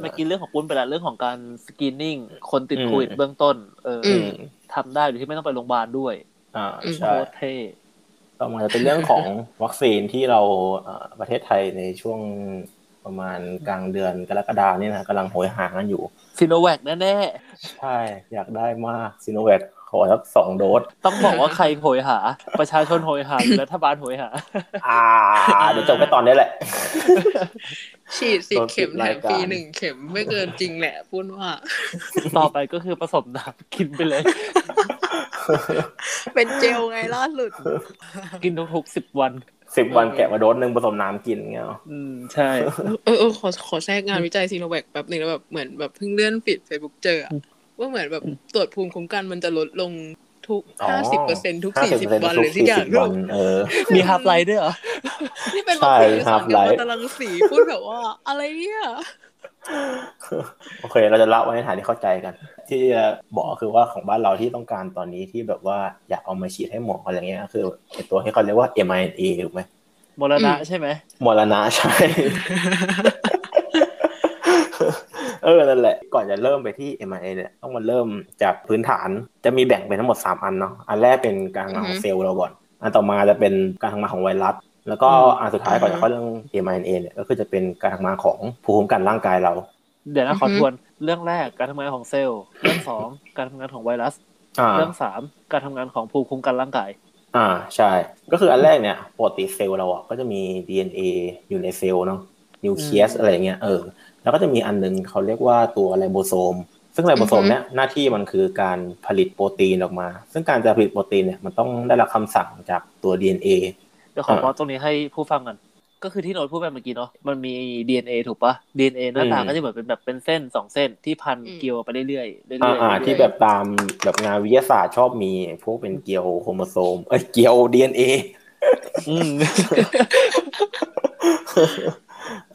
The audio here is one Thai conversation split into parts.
เมื่อกี้เรื่องของปุ้นไปแล้วเรื่องของการสกรีนนิ่งคนติดโควิดเบื้องต้น เออทำได้โดยที่ไม่ต้องไปโรงพยาบาลด้วย อ่าใช่เท่ต่อมาจะเป็นเรื่องของวัคซีนที่เราประเทศไทยในช่วงประมาณกลางเดือนกรกฎาเนี่ยนะกำลังโหยหากันอยู่ซีโนแวคแน่ๆใช่ อยากได้มากซีโนแวค ขอสักสองโดส ต้องบอกว่าใครโหยหา ประชาชนโหยหารัฐบาลโหยหา อ่าเดี๋ยวจบไปตอนนี้แหละ ฉีดสิเข็มแถมฟรีหนึ่งเข็มไม่เกินจริงแหละพูดว่า ต่อไปก็คือผสมน้ำกินไปเลย เป็นเจลไงล่าสุด กินทุกๆสิบวันสิบวันแกะมาโดสหนึ่งผสมน้ำกินเงี้ยอืมใช่ เออเออขอขอแทรกงานวิจัยซีโนแวคแป๊บหนึ่งแล้วแบบเหมือนแบบเพิ่งเลื่อนปิดเฟซบุ๊กเจอ ว่าเหมือนแบบตรวจภูมิคุ้มกันมันจะลดลงทุกห้าสิบเปอร์เซ็นทุกสี่สิบวันเลยที่อย่างมีฮาร์ปไลท์ด้วยเหรอ นี่เป็นโรงพยาบาลตารางสีพูดแบบว่า อะไรเนี่ยโอเค เราจะเล่าไว้ในฐานที่เข้าใจกัน ที่จะบอกคือว่าของบ้านเราที่ต้องการตอนนี้ที่แบบว่าอยากเอามาฉีดให้หมออะไรเงี้ยคือตัวที่เขาเรียกว่า mRNA ถูกไหมมรณะใช่ไหมมรณะใช่เออ นั่นแหละ ก่อนจะเริ่มไปที่ mRNA เนี่ยต้องมาเริ่มจากพื้นฐานจะมีแบ่งเป็นทั้งหมด 3 อันเนาะอันแรกเป็นการทำงานของเซลล์เราก่อน อันต่อมาจะเป็นการทำงานของไวรัสแล้วก็อันสุดท้ายก่อนจะเข้าเรื่อง mRNA เนี่ยก็คือจะเป็นการทำงานของภูมิคุ้มกันร่างกายเรา เดี๋ยวนะขอทวนเรื่องแรกการทำงานของเซลล์เรื่องสองการทำงานของไวรัสเรื่องสามการทำงานของภูมิคุ้มกันร่างกายอ่าใช่ ก็คืออันแรกเนี่ยปกติเซลล์เราอะก็จะมี DNA อยู่ในเซลล์เนาะนิวเคลียสอะไรเงี้ยเออ แล้วก็จะมีอันนึงเขาเรียกว่าตัวไรโบโซม ซึ่งไรโบโซมเนี่ยหน้าที่มันคือการผลิตโปรตีนออกมา ซึ่งการจะผลิตโปรตีนเนี่ยมันต้องได้รับคำสั่งจากตัว DNA เดี๋ยวขอพอตรงนี้ให้ผู้ฟังกันก็คือที่โน้ตพูดไปเมื่อกี้เนาะมันมี DNA ถูกปะ DNA หน้าตาก็จะเหมือนเป็นแบบเป็นเส้นสองเส้นที่พันเกลียวไปเรื่อยๆเรื่อยๆที่แบบตามแบบงานวิทยาศาสตร์ชอบมีพวกเป็นเกลียวโครโมโซมเอ้ยเกลียว DNA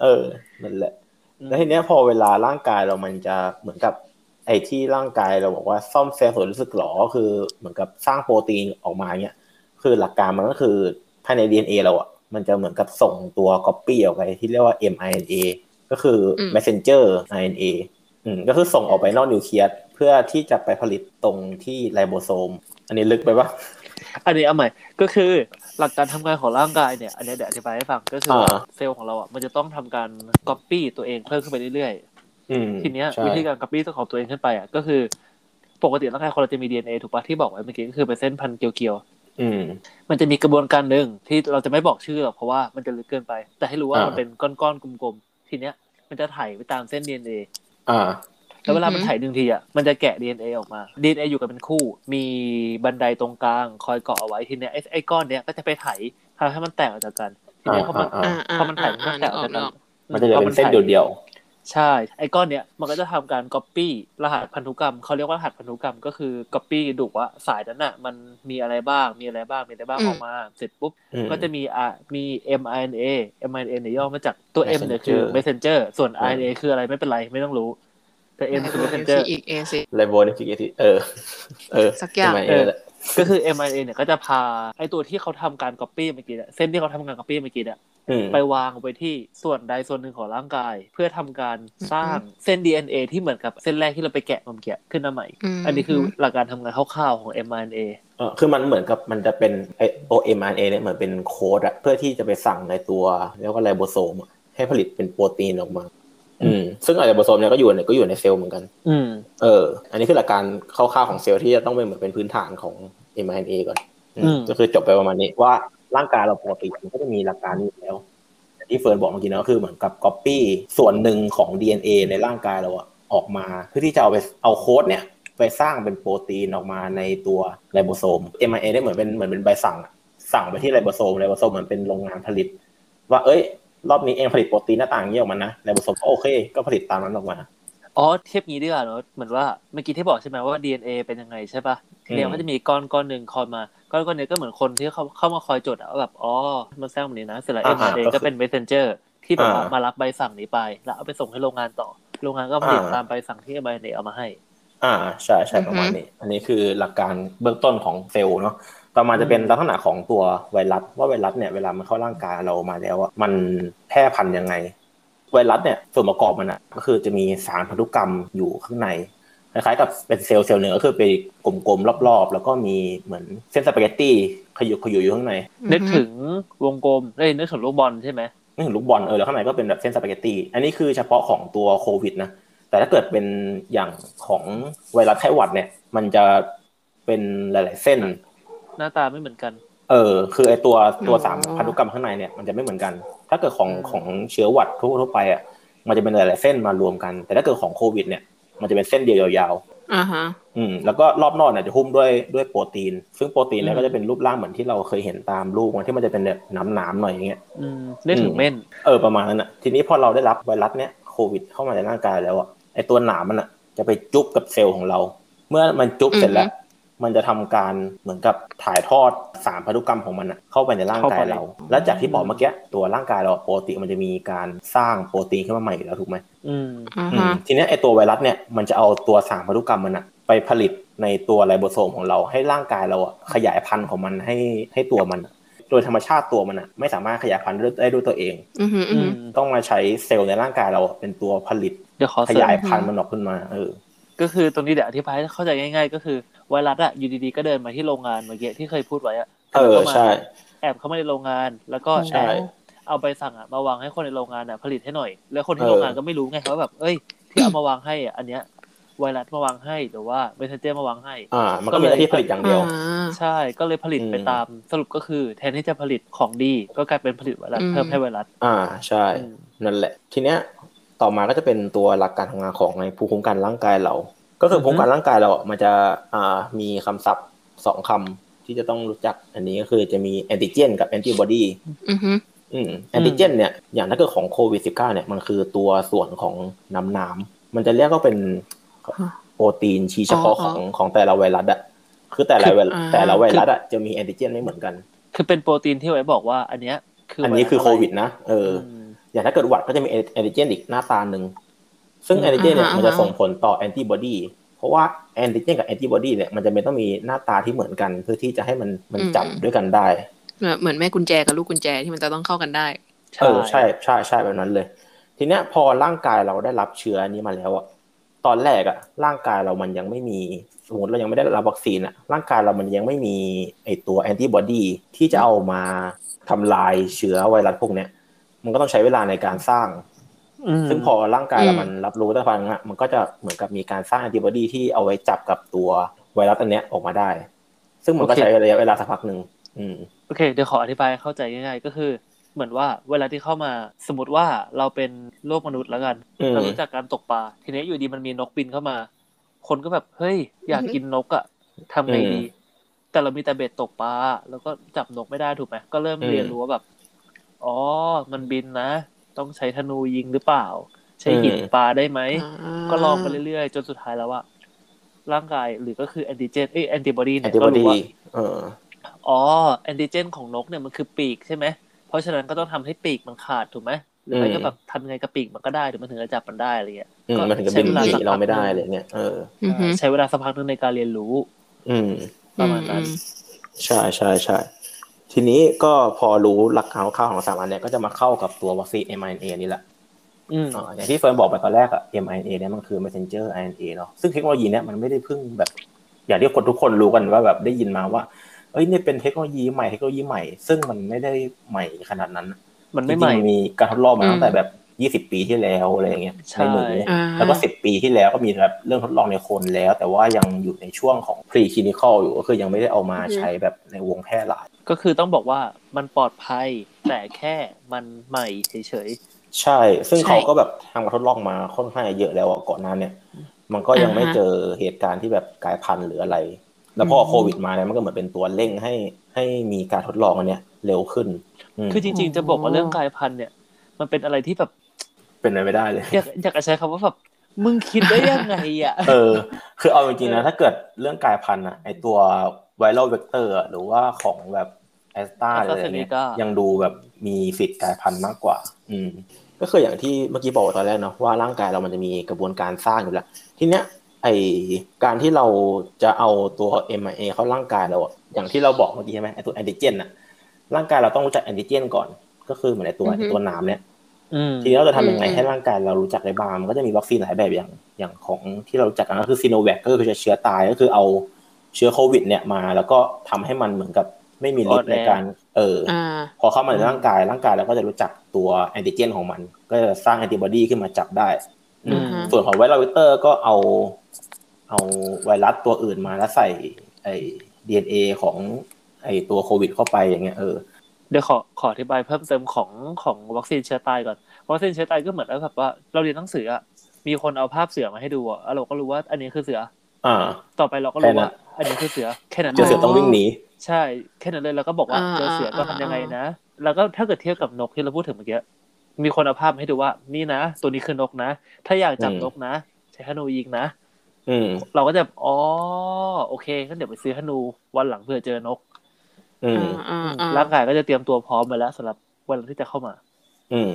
เออนั่นแหละ แล้วทีเนี้ยพอเวลาร่างกายเรามันจะเหมือนกับไอ้ที่ร่างกายเราบอกว่าซ่อมแซมส่วนรู้สึกหรอคือเหมือนกับสร้างโปรตีนออกมาเนี่ยคือหลักการมันก็คือภายใน DNA เราอะมันจะเหมือนกับส่งตัวก๊อปปี้ออกไปที่เรียกว่า mRNA ก็คือ messenger RNA อืมก็คือส่งออกไปนอกนิวเคลียสเพื่อที่จะไปผลิตตรงที่ไลโบโซม อันนี้ลึกไปปะ อันนี้เอาใหม่ก็คือหลักการทำงานของร่างกายเนี่ย อันนี้เดี๋ยวอธิบายให้ฟังก็คือเซลล์ของเราอะมันจะต้องทำการก๊อปปี้ตัวเองเพิ่มขึ้นไปเรื่อยๆทีเนี้ยวิธีการก๊อปปี้ตัวของตัวเองขึ้นไปอะก็คือ ปกติร่างกายคนเราจะมีดีเอ็นเอถูกปะที่บอกไว้เมื่อกี้ก็คือเป็นเส้นพันเกลียวๆมันจะมีกระบวนการหนึ่งที่เราจะไม่บอกชื่อหรอกเพราะว่ามันจะลึกเกินไป แต่ให้รู้ว่ามันเป็นก้อนๆกลมๆทีเนี้ย มันจะถ่ายไปตามเส้นดีเอ็นเอ แล้วเวลามันถ่ายหนึ่งทีอะมันจะแกะ DNA ออกมา DNA อยู่กันเป็นคู่ มีบันไดตรงกลาง คอยเกาะเอาไว้ทีเนี้ยไอ้ไอ้ก้อนเนี้ยก็จะไปไถทำให้มันแตกออกจากกันทีเนี้ยพอมันพอมันถ่ายมันแตกออกจากกันมันจะเป็นเส้นเดียวใช่ ไอ้ก้อนเนี้ยมันก็จะทำการก๊อปปี้รหัสพันธุกรรมเขาเรียกว่ารหัสพันธุกรรมก็คือก๊อปปี้ดูว่าสายนั้นอะมันมีอะไรบ้างมีอะไรบ้างมีอะไรบ้างออกมา เสร็จปุ๊บ ก็จะมีอะมี mRNA mRNA เนี่ยย่อมาจากตัว M เนี่ยคือ messenger ส่วน RNA คืออะไรไม่เป็นไรไม่ต้องรู้ แต่ M คือ messenger อีก acid ribonucleic acid เออ เออสักอย่างเออก็คือ mRNA เนี่ยก็จะพาไอตัวที่เขาทำการ copy เมื่อกี้เส้นที่เขาทำการ copy เมื่อกี้เนี่ยไปวางไว้ที่ส่วนใดส่วนหนึ่งของร่างกาย เพื่อทำการสร้างเส้น DNA ที่เหมือนกับเส้นแรกที่เราไปแกะมันเกะขึ้นมาใหม่ อันนี้คือหลักการทำงานคร่าวๆของ mRNA เออคือมันเหมือนกับมันจะเป็นไอตัว mRNA เนี่ยเหมือนเป็นโค้ดอะเพื่อที่จะไปสั่งในตัว แล้วก็ไรโบโซมให้ผลิตเป็นโปรตีนออกมา อืมซึ่งไรโบโซมเนี่ยก็อยู่ในก็อยู่ในเซลล์เหมือนกัน อืมเออ อันนี้คือหลักการคร่าวๆของเซลล์ที่จะต้องเป็นเหมือนเป็นพื้นฐานของ mRNA ก่อนก็คือจบไปประมาณนี้ว่าร่างกายเราปกติมันก็จะมีหลักการนี้แล้วที่เฟิร์นบอกเมื่อกี้นะก็คือเหมือนกับก๊อปปี้ส่วนหนึ่งของ DNA ในร่างกายเราอะออกมาเพื่อที่จะเอาไปเอาโค้ดเนี่ยไปสร้างเป็นโปรตีนออกมาในตัวไรโบโซม mRNA ได้เหมือนเป็นเหมือนเป็นใบสั่ง สั่งไปที่ไลโบโซมไลโบโซมเหมือนเป็นโรงงานผลิต ว่าเอ้ย รอบนี้เองผลิตโปรตีนหน้าต่างนี้ออกมานะในผสมก็โอเค ก็ผลิตตามนั้นออกมาอ๋อเทียบงี้ดีกว่าเนาะเหมือนว่าเมื่อกี้ที่บอกใช่ไหมว่า DNA เป็นยังไงใช่ปะทีนี้มันจะมีก้อนก้อนหนึ่งคอยมา ก้อนก้อนนี้ก็เหมือนคนที่เขาเข้ามาคอยจดอะแบบอ๋อมันสร้างแบบนี้นะเสร็จแล้ว mRNA ก็เป็น messenger ที่แบบมารับใบสั่งนี้ไป แล้วเอาไปส่งให้โรงงานต่อ โรงงานก็ผลิตตามใบสั่งที่ mRNA เอามาให้ อ่าใช่ใช่ประมาณนี้ อันนี้คือหลักการเบื้องต้นของเซลล์เนาะ ต่อมาจะเป็นลักษณะของตัวไวรัสว่าไวรัสเนี่ยเวลามันเข้าร่างกายเรามาแล้วอะมันแพร่พันธุ์ยังไงอไวรัสเนี่ยส่วนประกอบมันอะก็คือจะมีสารพันธุกรรมอยู่ข้างในคล้ายๆกับเป็นเซลล์เซลล์หนึ่งก็คือไปกลมๆรอบๆ แล้วก็มีเหมือนเส้นสปาเกตตี้ขยุกขยุอยู่ข้างในนึกถึงวงกลมได้นึกถึงลูกบอลใช่ไหมนึกถึงลูกบอลเออแล้วข้างในก็เป็นแบบเส้นสปาเกตตี้อันนี้คือเฉพาะของตัวโควิดนะแต่ถ้าเกิดเป็นอย่างของไวรัสไข้หวัดเนี่ย มันจะเป็นหลาย ๆ เส้น หน้าตาไม่เหมือนกัน เออ คือไอตัวตัวสามพันธุกรรมข้างในเนี่ยมันจะไม่เหมือนกัน ถ้าเกิดของของเชื้อหวัดทั่วไปอะมันจะเป็นหลายๆเส้นมารวมกัน แต่ถ้าเกิดของโควิด เนี่ย มันจะเป็นเส้นเดียวยาวๆอ่าฮะอืมแล้วก็รอบนอกเนี่ยจะหุ้มด้วยด้วยโปรตีน ซึ่งโปรตีนเนี่ยก็จะเป็นรูปร่างเหมือนที่เราเคยเห็นตามรูปมันที่มันจะเป็นแบบน้ำๆหน่อยอย่างเงี้ยอืมได้ถึงเม่นเออประมาณนั้นอะทีนี้พอเราได้รับไวรัสเนี่ยโควิดเข้ามาในร่างกายแล้วอะไอตัวหนามมันอะจะไปจุ๊บกับเซลล์ของเรา เมื่อมันจุ๊บเสร็จแล้ว มันจะทำการเหมือนกับถ่ายทอดสารพันธุกรรมของมันเข้าไปในร่างกายเรา แล้วจากที่บอกเมื่อกี้ตัวร่างกายเราปกติมันจะมีการสร้างโปรตีนขึ้นมาใหม่แล้วถูกไหมอืมทีนี้ไอตัวไวรัสเนี่ยมันจะเอาตัวสารพันธุกรรมมันอะไปผลิตในตัวไรโบโซมของเราให้ร่างกายเราอะขยายพันธุ์ของมันให้ให้ตัวมันโดยธรรมชาติตัวมันอะไม่สามารถขยายพันธุ์ได้ด้วยตัวเองต้องมาใช้เซลล์ในร่างกายเราเป็นตัวผลิตขยายพันธุ์มันออกขึ้นมาเออก็คือตรงนี้เดี๋ยวอธิบายให้เข้าใจง่าย ๆ ก็คือ ไวรัสอะอยู่ดีๆก็เดินมาที่โรงงานเมื่อกี้ที่เคยพูดไว้อะเออใช่แอบเข้ามาในโรงงาน แล้วก็แอบเอาใบสั่งอะมาวางให้คนในโรงงานอะผลิตให้หน่อย แล้วคนที่โรงงานก็ไม่รู้ไงว่าแบบเอ้ย ที่เอามาวางให้อะอันเนี้ยไวรัสมาวางให้หรือว่า messenger มาวางให้ อ่า มันก็มีหน้าที่ผลิตอย่างเดียว ใช่ ก็เลยผลิตไปตามสรุปก็คือ แทนที่จะผลิตของดี ก็กลายเป็นผลิตไวรัสเพิ่มให้ไวรัส อ่า ใช่ นั่นแหละ ทีเนี้ย ต่อมาก็จะเป็นตัวหลักการทำงานของในภูมิคุ้มกันร่างกายเรา ก็คือภูมิคุ้มกันร่างกายเรามันจะอ่ามีคำศัพท์สองคำที่จะต้องรู้จัก อันนี้ก็คือจะมีแอนติเจนกับแอนติบอดีอืมแอนติเจน เนี่ยอย่างถ้าเกิดของโควิด -19 เนี่ยมันคือตัวส่วนของน้ำน้ำมันจะเรียกก็เป็นโปรตีนชี้เฉพาะของของแต่ละไวรัสอะคือแต่ละแต่ละไวรัสอะจะมีแอนติเจนไม่เหมือนกัน คือเป็นโปรตีนที่ไว้บอกว่า อันเนี้ยคืออันนี้คือโควิดนะเอออย่างถ้าเกิดหวัดก็จะมีแอนติเจนอีกหน้าตาหนึ่ง ซึ่งแอนติเจนเนี่ยมันจะส่งผลต่อแอนติบอดีเพราะว่าแอนติเจนกับแอนติบอดีเนี่ยมันจะเป็นต้องมีหน้าตาที่เหมือนกัน เพื่อที่จะให้มันมันจับด้วยกันได้ เหมือนแม่กุญแจกับลูกกุญแจที่มันจะต้องเข้ากันได้เออใช่ใช่ใช่แบบนั้นเลย ทีเนี้ยพอร่างกายเราได้รับเชื้อนี้มาแล้วอะตอนแรกอะร่างกายเรามันยังไม่มีสมมติเรายังไม่ได้รับวัคซีนอะร่างกายเรามันยังไม่มีไอตัวแอนติบอดีที่จะเอามาทำลายเชื้อไวรัสพวกเนี้ยมันก็ต้องใช้เวลาในการสร้าง ซึ่งพอร่างกายเรามันรับรู้ได้ฟังอะมันก็จะเหมือนกับมีการสร้างแอนติบอดีที่เอาไว้จับกับตัวไวรัสอันเนี้ยออกมาได้ ซึ่งมันก็ใช้ระยะเวลาสักพักหนึ่งโอเค เดี๋ยวขออธิบายเข้าใจง่ายๆก็คือ เหมือนว่าเวลาที่เข้ามาสมมติว่าเราเป็นโลกมนุษย์แล้วกันเรารู้จักการตกปลาทีนี้อยู่ดีมันมีนกบินเข้ามา คนก็แบบเฮ้ยอยากกินนกอะทำไงดี แต่เรามีแต่เบ็ดตกปลาแล้วก็จับนกไม่ได้ถูกไหมก็เริ่มเรียนรู้ว่าแบบอ๋อ มันบินนะ ต้องใช้ธนูยิงหรือเปล่า ใช้หินปลาได้ไหม ก็ลองไปเรื่อยๆ จนสุดท้ายแล้วว่าร่างกายหรือก็คือแอนติเจนเอ้แอนติบอดีเนี่ยก็รู้ว่าอ๋อแอนติเจนของนกเนี่ยมันคือปีกใช่ไหม เพราะฉะนั้นก็ต้องทำให้ปีกมันขาดถูกไหมหรือไม่ก็แบบทำไงกับปีกมันก็ได้ถึงมันถึงจะจับมันได้อะไรเงี้ยก็มันถึงจะบินหนีเราไม่ได้อะไรเงี้ยเออใช้เวลาสักพักนึงในการเรียนรู้ อืมประมาณนั้น ใช่ใช่ใช่ ทีนี้ก็พอรู้หลักการคร่าวของสามอันเนี้ยก็จะมาเข้ากับตัววัคซีน mRNA นี่แหละอืมอย่างที่เฟิร์นบอกไปตอนแรกอะ mRNA เนี่ยมันคือ messenger RNA เนาะซึ่งเทคโนโลยีเนี้ยมันไม่ได้พึ่งแบบ อย่างที่คนทุกคนรู้กันว่าแบบได้ยินมาว่า เอ้ยนี่เป็นเทคโนโลยีใหม่เทคโนโลยีใหม่ ซึ่งมันไม่ได้ใหม่ขนาดนั้น มันไม่ใหม่มีการทดลองมาตั้งแต่แบบ ยี่สิบปีที่แล้วอะไรเงี้ยในหมูแล้วก็สิบปีที่แล้วก็มีแบบเรื่องทดลองในคนแล้ว แต่ว่ายังอยู่ในช่วงของ pre clinical อยู่ก็คือยังไม่ได้เอามาใช้แบบในวงแพร่หลาย ก็คือต้องบอกว่ามันปลอดภัยแต่แค่มันใหม่เฉยๆใช่ ซึ่งเขาก็แบบทำการทดลองมาค่อนข้างเยอะแล้วก่อนหน้าเนี่ย มันก็ยังไม่เจอเหตุการณ์ที่แบบกลายพันธุ์หรืออะไร แล้วพอโควิดมาเนี่ยมันก็เหมือนเป็นตัวเร่งให้ให้มีการทดลองอันเนี้ยเร็วขึ้น คือจริงๆจะบอกว่าเรื่องกลายพันธุ์เนี่ย มันเป็นอะไรที่แบบ เป็นอะไรไม่ได้เลย อยากอยากใช้คำว่าแบบมึงคิดได้ยังไงอะ เออ คือเอาจริงๆนะ ถ้าเกิดเรื่องกลายพันธุ์อะไอตัวไวรัลเวกเตอร์หรือว่าของแบบแอสตาอะไรเงี้ยยังดูแบบมีสิทธิ์กลายพันธุ์มากกว่า อืม ก็คืออย่างที่เมื่อกี้บอกตอนแรกเนาะว่าร่างกายเรามันจะมีกระบวนการสร้างอยู่แล้ว ทีเนี้ยไอการที่เราจะเอาตัว MIA เข้าร่างกายเราอย่างที่เราบอกเมื่อกี้ใช่ไหมไอตัวแอนติเจนอะร่างกายเราต้องรู้จักแอนติเจนก่อน ก็คือเหมือนไอตัวไอตัวน้ำเนี่ย ทีนี้เราจะทำยังไงให้ร่างกายเรารู้จักได้บ้างมันก็จะมีวัคซีนหลายแบบอย่างอย่างของที่เรารู้จักกันก็คือซีโนแวคก็คือจะเชื้อตายก็คือเอาเชื้อโควิด เนี่ยมา แล้วก็ทำให้มันเหมือนกับไม่มีฤทธิ์ในการ เออ พอเข้ามาในร่างกายร่างกายเราก็จะรู้จักตัวแอนติเจนของมัน ก็จะสร้างแอนติบอดีขึ้นมาจับได้ส่วนของไวรัสวิเตอร์ก็เอา เอาไวรัสตัวอื่นมาแล้วใส่ไอ้ดีเอ็นเอของไอ้ตัวโควิดเข้าไปอย่างเงี้ยเออ เดี๋ยวขอขออธิบายเพิ่มเติมของของวัคซีนเชื้อตายก่อนวัคซีนเชื้อตายก็เหมือนแบบว่า เราเรียนหนังสืออะมีคนเอาภาพเสือมาให้ดูอะแล้วเราก็รู้ว่า อันนี้คือเสือ อ่า ต่อไปเราก็รู้ว่า อันนี้คือเสือแค่นั้นเจอเสือต้องวิ่งหนีใช่แค่นั้นเลยเราก็บอกว่าเจอเสือก็ทำยังไงนะแล้วก็ถ้าเกิดเทียบกับนกที่เราพูดถึงเมื่อกี้มีคนเอาภาพให้ดูว่า นี่นะตัวนี้คือนกนะ ถ้าอยากจับนกนะ ใช้ฮนูยิงนะอืมเราก็จะอ๋อโอเคงั้นเดี๋ยวไปซื้อฮนูวันหลังเพื่อเจอนก ร่างกายก็จะเตรียมตัวพร้อมไปแล้วสำหรับวันที่จะเข้ามา อืม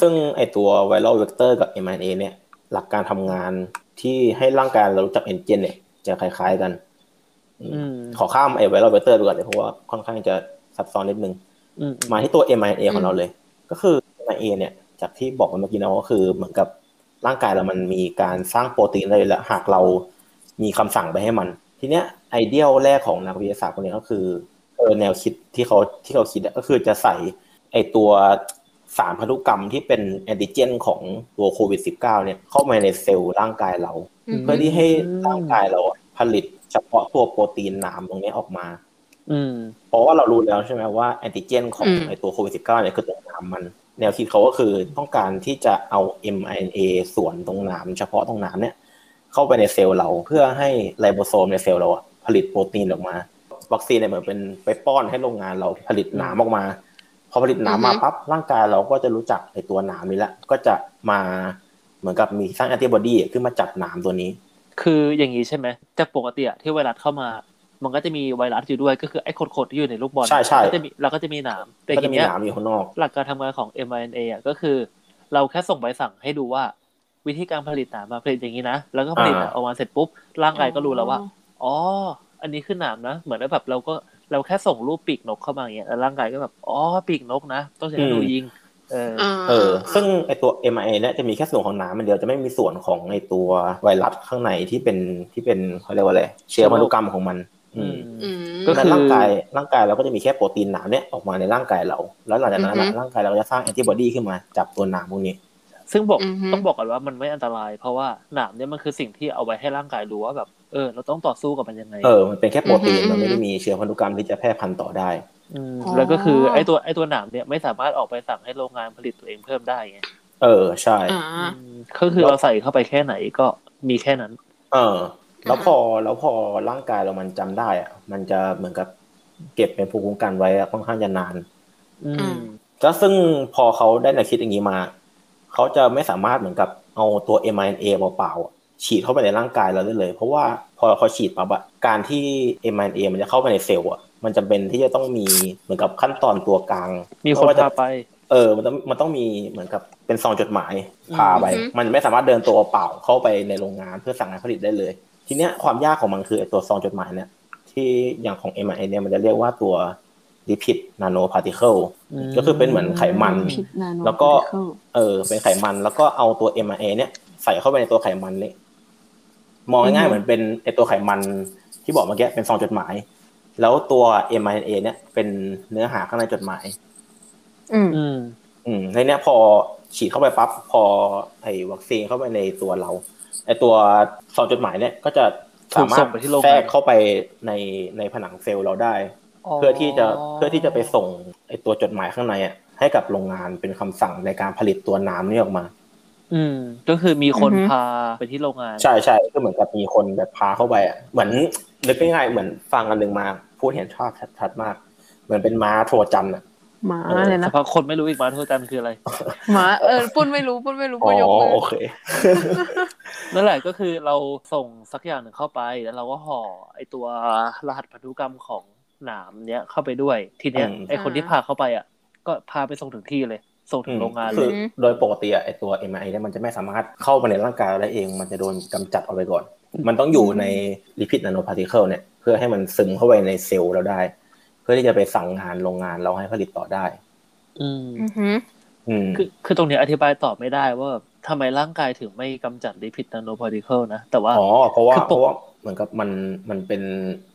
ซึ่งไอตัวไวรัลเวกเตอร์กับ m อ a เนี่ย หลักการทำงานที่ให้ร่างกายเรารู้จักแอนติเจนเนี่ยจะคล้าย ๆกันขอข้ามไอ viral vector ไปก่อนเลยเพราะว่าค่อนข้างจะซับซ้อนนิดนึงมาที่ตัว mRNA ของเราเลย ก็คือ mRNA เนี่ย จากที่บอกเมื่อกี้นะก็คือเหมือนกับร่างกายเรามันมีการสร้างโปรตีนเลยแล้ว หากเรามีคำสั่งไปให้มัน ทีเนี้ยไอเดียแรกของนักวิทยาศาสตร์คนนี้ก็คือเออแนวคิดที่เขาที่เขาคิดก็คือจะใส่ไอตัวสารพันธุกรรมที่เป็นแอนติเจนของตัวโควิด -19 เนี่ยเข้ามาในเซลล์ร่างกายเรา เพื่อที่ให้ร่างกายเราผลิตเฉพาะตัวโปรตีนหนามตรงนี้ออกมาเพราะว่าเรารู้แล้วใช่ไหมว่าแอนติเจนของไอตัวโควิด -19 เนี่ยคือตัวหนามมัน แนวคิดเขาก็คือต้องการที่จะเอา mRNA ส่วนตรงหนามเฉพาะตรงหนามเนี่ย เข้าไปในเซลล์เราเพื่อให้ไรโบโซมในเซลล์เราผลิตโปรตีนออกมา วัคซีนเนี่ยเหมือนเป็นไปป้อนให้โรงงานเราผลิตหนามออกมา พอผลิตหนามมาปั๊บร่างกายเราก็จะรู้จักไอตัวหนามนี้ละก็จะมาเหมือนกับมีสร้างแอนติบอดีขึ้นมาจับหนามตัวนี้ คืออย่างนี้ใช่ไหมแต่ปกติอะที่ไวรัสเข้ามา มันก็จะมีไวรัสอยู่ด้วยก็คือไอ้โคดๆที่อยู่ในลูกบอลใช่ใช่ก็จะมีเราก็จะมีหนามแต่ทีนี้หนามอยู่ข้างนอก หลักการทำงานของ mRNA อะก็คือ เราแค่ส่งใบสั่งให้ดูว่าวิธีการผลิตหนามมาผลิตอย่างนี้นะแล้วก็ผลิตออกมาเสร็จปุ๊บร่างกายก็รู้แล้วว่าอ๋อ อันนี้คือหนามนะเหมือนแบบเราก็เราแค่ส่งรูปปีกนกเข้ามาอย่างเงี้ยแล้วร่างกายก็แบบอ๋อปีกนกนะต้องใช้ดูยิงเออเออ ซึ่งไอตัว m อ a เนี่ยจะมีแค่ส่วนของน้ำมันเดียวจะไม่มีส่วนของไอตัวไวรัสข้างในที่เป็นที่เป็นเขาเรียกว่าอะไรเชื้อพันธุกรรมของมันอืมก็คือร่างกายร่างกายเราก็จะมีแค่โปรตีนหนามเนี่ยออกมาในร่างกายเรา แล้วหลังจากนั้นร่างกายเราจะสร้างแอนติบอดีขึ้นมาจับตัวหนามพวกนี้ ซึ่งบอกต้องบอกก่อนว่ามันไม่อันตราย เพราะว่าหนามเนี่ยมันคือสิ่งที่เอาไว้ให้ร่างกายรู้ว่าแบบ เออ เราต้องต่อสู้กับมันยังไง เออ มันเป็นแค่โปรตีน มันไม่ได้มีเชื้อพันธุกรรมที่จะแพร่พันธุ์ต่อได้แล้วก็คือไอ้ตัวไอ้ตัวหนามเนี่ยไม่สามารถออกไปสั่งให้โรงงานผลิตตัวเองเพิ่มได้ไง เออ ใช่ก็คือเราใส่เข้าไปแค่ไหนก็มีแค่นั้น เออ แล้วพอแล้วพอร่างกายเรามันจำได้อะมันจะเหมือนกับเก็บเป็นภูมิคุ้มกันไว้ค่อนข้างจะนาน อืมก็ซึ่งพอเขาได้แนวคิดอย่างนี้มา เขาจะไม่สามารถเหมือนกับเอาตัว mRNA เปล่าๆ ฉีดเข้าไปในร่างกายเราได้เลย เพราะว่าพอเขาฉีดปั๊บอะการที่ mRNA มันจะเข้าไปในเซลล์อะมันจำเป็นที่จะต้องมีเหมือนกับขั้นตอนตัวกลาง มีคนพาไป เออ มันต้องมันต้องมีเหมือนกับเป็นซองจดหมายพาไป มันไม่สามารถเดินตัวเปล่าเข้าไปในโรงงานเพื่อสั่งงานผลิตได้เลย ทีเนี้ยความยากของมันคือตัวซองจดหมายเนี่ยที่อย่างของ mRNA เนี่ยมันจะเรียกว่าตัว lipid nanoparticle ก็คือเป็นเหมือนไขมัน แล้วก็เออเป็นไขมันแล้วก็เอาตัว mRNA เนี่ยใส่เข้าไปในตัวไขมันนี่ มองง่ายๆเหมือนเป็นไอตัวไขมันที่บอกเมื่อกี้เป็นซองจดหมาย แล้วตัว mRNA เนี่ยเป็นเนื้อหาข้างในจดหมาย อืม อืมในเนี้ยพอฉีดเข้าไปปั๊บพอไอวัคซีนเข้าไปในตัวเราไอตัวซองจดหมายเนี่ยก็จะสามารถแทรกเข้าไปในในผนังเซลล์เราได้ เพื่อที่จะเพื่อที่จะไปส่งไอตัวจดหมายข้างในอะให้กับโรงงานเป็นคำสั่งในการผลิตตัวน้ำนี่ออกมา อืม ก็คือมีคนพาไปที่โรงงาน ใช่ใช่ก็เหมือนกับมีคนแบบพาเข้าไปอะเหมือนนึกง่ายๆเหมือนฟังกันหนึ่งมาพูดเห็นชอบชัดๆมาก เหมือนเป็นม้าโทรจันอะม้าเลยนะเพราะคนไม่รู้อีกม้าโทรจันคืออะไรม้าเออปุ้นไม่รู้ปุ้นไม่รู้ปุ้นยกมือโอเคนั่นแหละก็คือเราส่งสักอย่างหนึ่งเข้าไปแล้วเราก็ห่อไอตัวรหัสพันธุกรรมของหนามเนี้ยเข้าไปด้วยทีเนี้ยไอคนที่พาเข้าไปอะ ก็พาไปส่งถึงที่เลย ส่งถึงโรงงานเลยโดยปกติไอตัว m อเนี่ยมันจะไม่สามารถเข้าไปในร่างกายได้เอง มันจะโดนกำจัดออกไปก่อน มันต้องอยู่ใน lipid nanoparticle เนี่ยเพื่อให้มันซึมเข้าไปในเซลล์เราได้ เพื่อที่จะไปสั่งงานโรงงานเราให้ผลิตต่อได้ อืมคือคือตรงนี้อธิบายตอบไม่ได้ว่าทำไมร่างกายถึงไม่กำจัด lipid nanoparticle นะแต่ว่าอ๋อเพราะว่าเพราะว่าเหมือนกับมันมันเป็น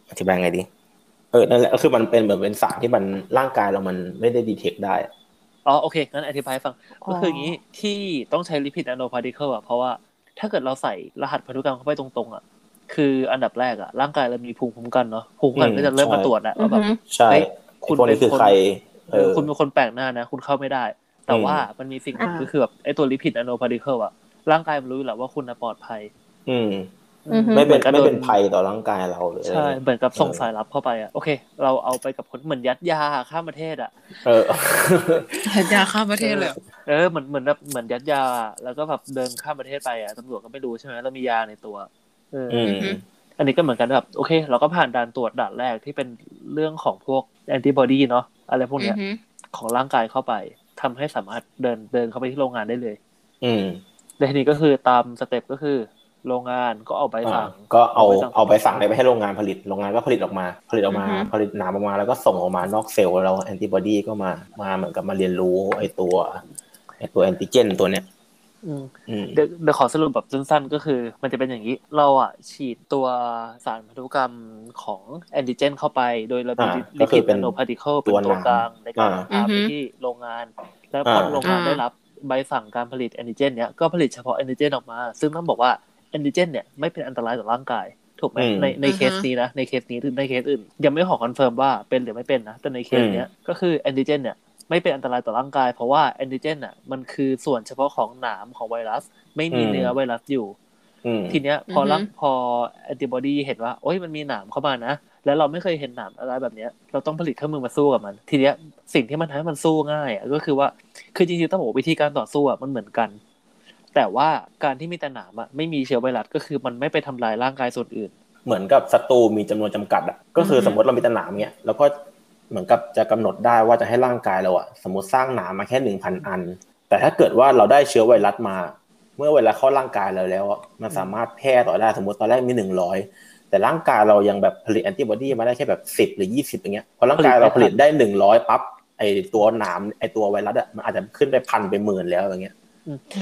อธิบายไงดีเออนั่นแหละก็คือมันเป็นเหมือนเป็นสารที่มันร่างกายเรามันไม่ได้ detect ได้ อ๋อโอเคงั้นอธิบายฟัง ก็คืออย่างนี้ที่ต้องใช้ lipid nanoparticle อะเพราะว่าถ้าเกิดเราใส่รหัสพันธุกรรมเข้าไปตรงๆอะคืออันดับแรกอะร่างกายเรามีภูมิคุ้มกันเนาะภูมิคุ้มกันก็จะเริ่มมาตรวจแล้วว่าแบบใช่คุณเป็นคนเออคุณเป็นคนแปลกหน้านะ คุณเข้าไม่ได้ แต่ว่ามันมีสิ่งหนึ่งก็คือแบบไอ้ตัว lipid nanoparticle อะร่างกายมันรู้อยู่แล้วว่าคุณปลอดภัย อืม ไม่เป็นไม่เป็นภัยต่อร่างกายเราเลยใช่เหมือนกับส่งสายลับเข้าไปอะโอเค เราเอาไปกับคนเหมือนยัดยาข้ามประเทศอะเออยัดยาข้ามประเทศเลยเออเหมือนเหมือนแบบเหมือนยัดยา แล้วก็แบบเดินข้ามประเทศไปอะตำรวจก็ไม่รู้ใช่ไหมเรามียาในตัวเอออันนี้ก็เหมือนกันแบบโอเค เราก็ผ่านด่านตรวจด่านแรกที่เป็นเรื่องของพวกแอนติบอดีเนาะอะไรพวกเนี้ยของร่างกายเข้าไปทำให้สามารถเดินเดินเข้าไปที่โรงงานได้เลย อืมแต่ทีนี้ก็คือตามสเต็ปก็คือ โรงงานก็เอาใบสั่งก็เอาเอาใบสั่งไปให้โรงงานผลิตโรงงานก็ผลิตออกมา ผลิตออกมา ผลิตหนามออกมาแล้วก็ส่งออกมานอกเซลล์แล้วแอนติบอดีก็มามาเหมือนกับมาเรียนรู้ไอ้ตัวไอ้ตัวแอนติเจนตัวเนี้ยเดี๋ยวเดี๋ยวขอสรุปแบบสั้นๆ ก็คือ มันจะเป็นอย่างนี้ เราอะฉีดตัวสารพันธุกรรมของแอนติเจน เข้าไปโดยเรามี lipid nanoparticle เป็นตัวกลางในการพาไปที่โรงงาน แล้วพอโรงงานได้รับใบสั่งการผลิตแอนติเจนเนี้ยก็ผลิตเฉพาะแอนติเจนออกมา ซึ่งต้องบอกว่า แอนติเจนเนี่ยไม่เป็นอันตรายต่อร่างกาย ถูกไหมในในเคสนี้นะ ในเคสนี้หรือในเคสอื่น ยังไม่ขอ confirm ว่าเป็นหรือไม่เป็นนะ แต่ในเคสเนี้ยก็คือแอนติเจนเนี่ยไม่เป็นอันตรายต่อร่างกาย เพราะว่าแอนติเจนอะมันคือส่วนเฉพาะของหนามของไวรัส ไม่มีเนื้อไวรัสอยู่ทีเนี้ยพอร่างพอแอนติบอดีเห็นว่าโอ้ยมันมีหนามเข้ามานะแล้วเราไม่เคยเห็นหนามอะไรแบบเนี้ย เราต้องผลิตเครื่องมือมาสู้กับมัน ทีเนี้ยสิ่งที่มันทำให้มันสู้ง่ายอะก็คือว่าคือจริงๆต้องบอกวิธีการต่อสู้อะมันเหมือนกัน แต่ว่าการที่มีแต่หนามอะไม่มีเชื้อไวรัสก็คือมันไม่ไปทำลายร่างกายส่วนอื่น เหมือนกับศัตรูมีจำนวนจำกัดอะก็คือสมมติเรามีแต่หนามเนี้ยแล้วก็เหมือนกับจะกำหนดได้ว่าจะให้ร่างกายเราอะสมมติสร้างหนามมาแค่หนึ่งพันอัน แต่ถ้าเกิดว่าเราได้เชื้อไวรัสมา เมื่อเวลาเข้าร่างกายเราแล้วมันสามารถแพร่ต่อได้สมมติตอนแรกมีหนึ่งร้อยแต่ร่างกายเรายังแบบผลิตแอนติบอดีมาได้แค่แบบสิบหรือยี่สิบอย่างเงี้ยพอร่างกายเราผลิตได้หนึ่งร้อยปั๊บไอตัวหนามไอตัวไวรัสอะมันอาจจะขึ้นไปพันไปหมื่นแล้วอย่างเงี้ย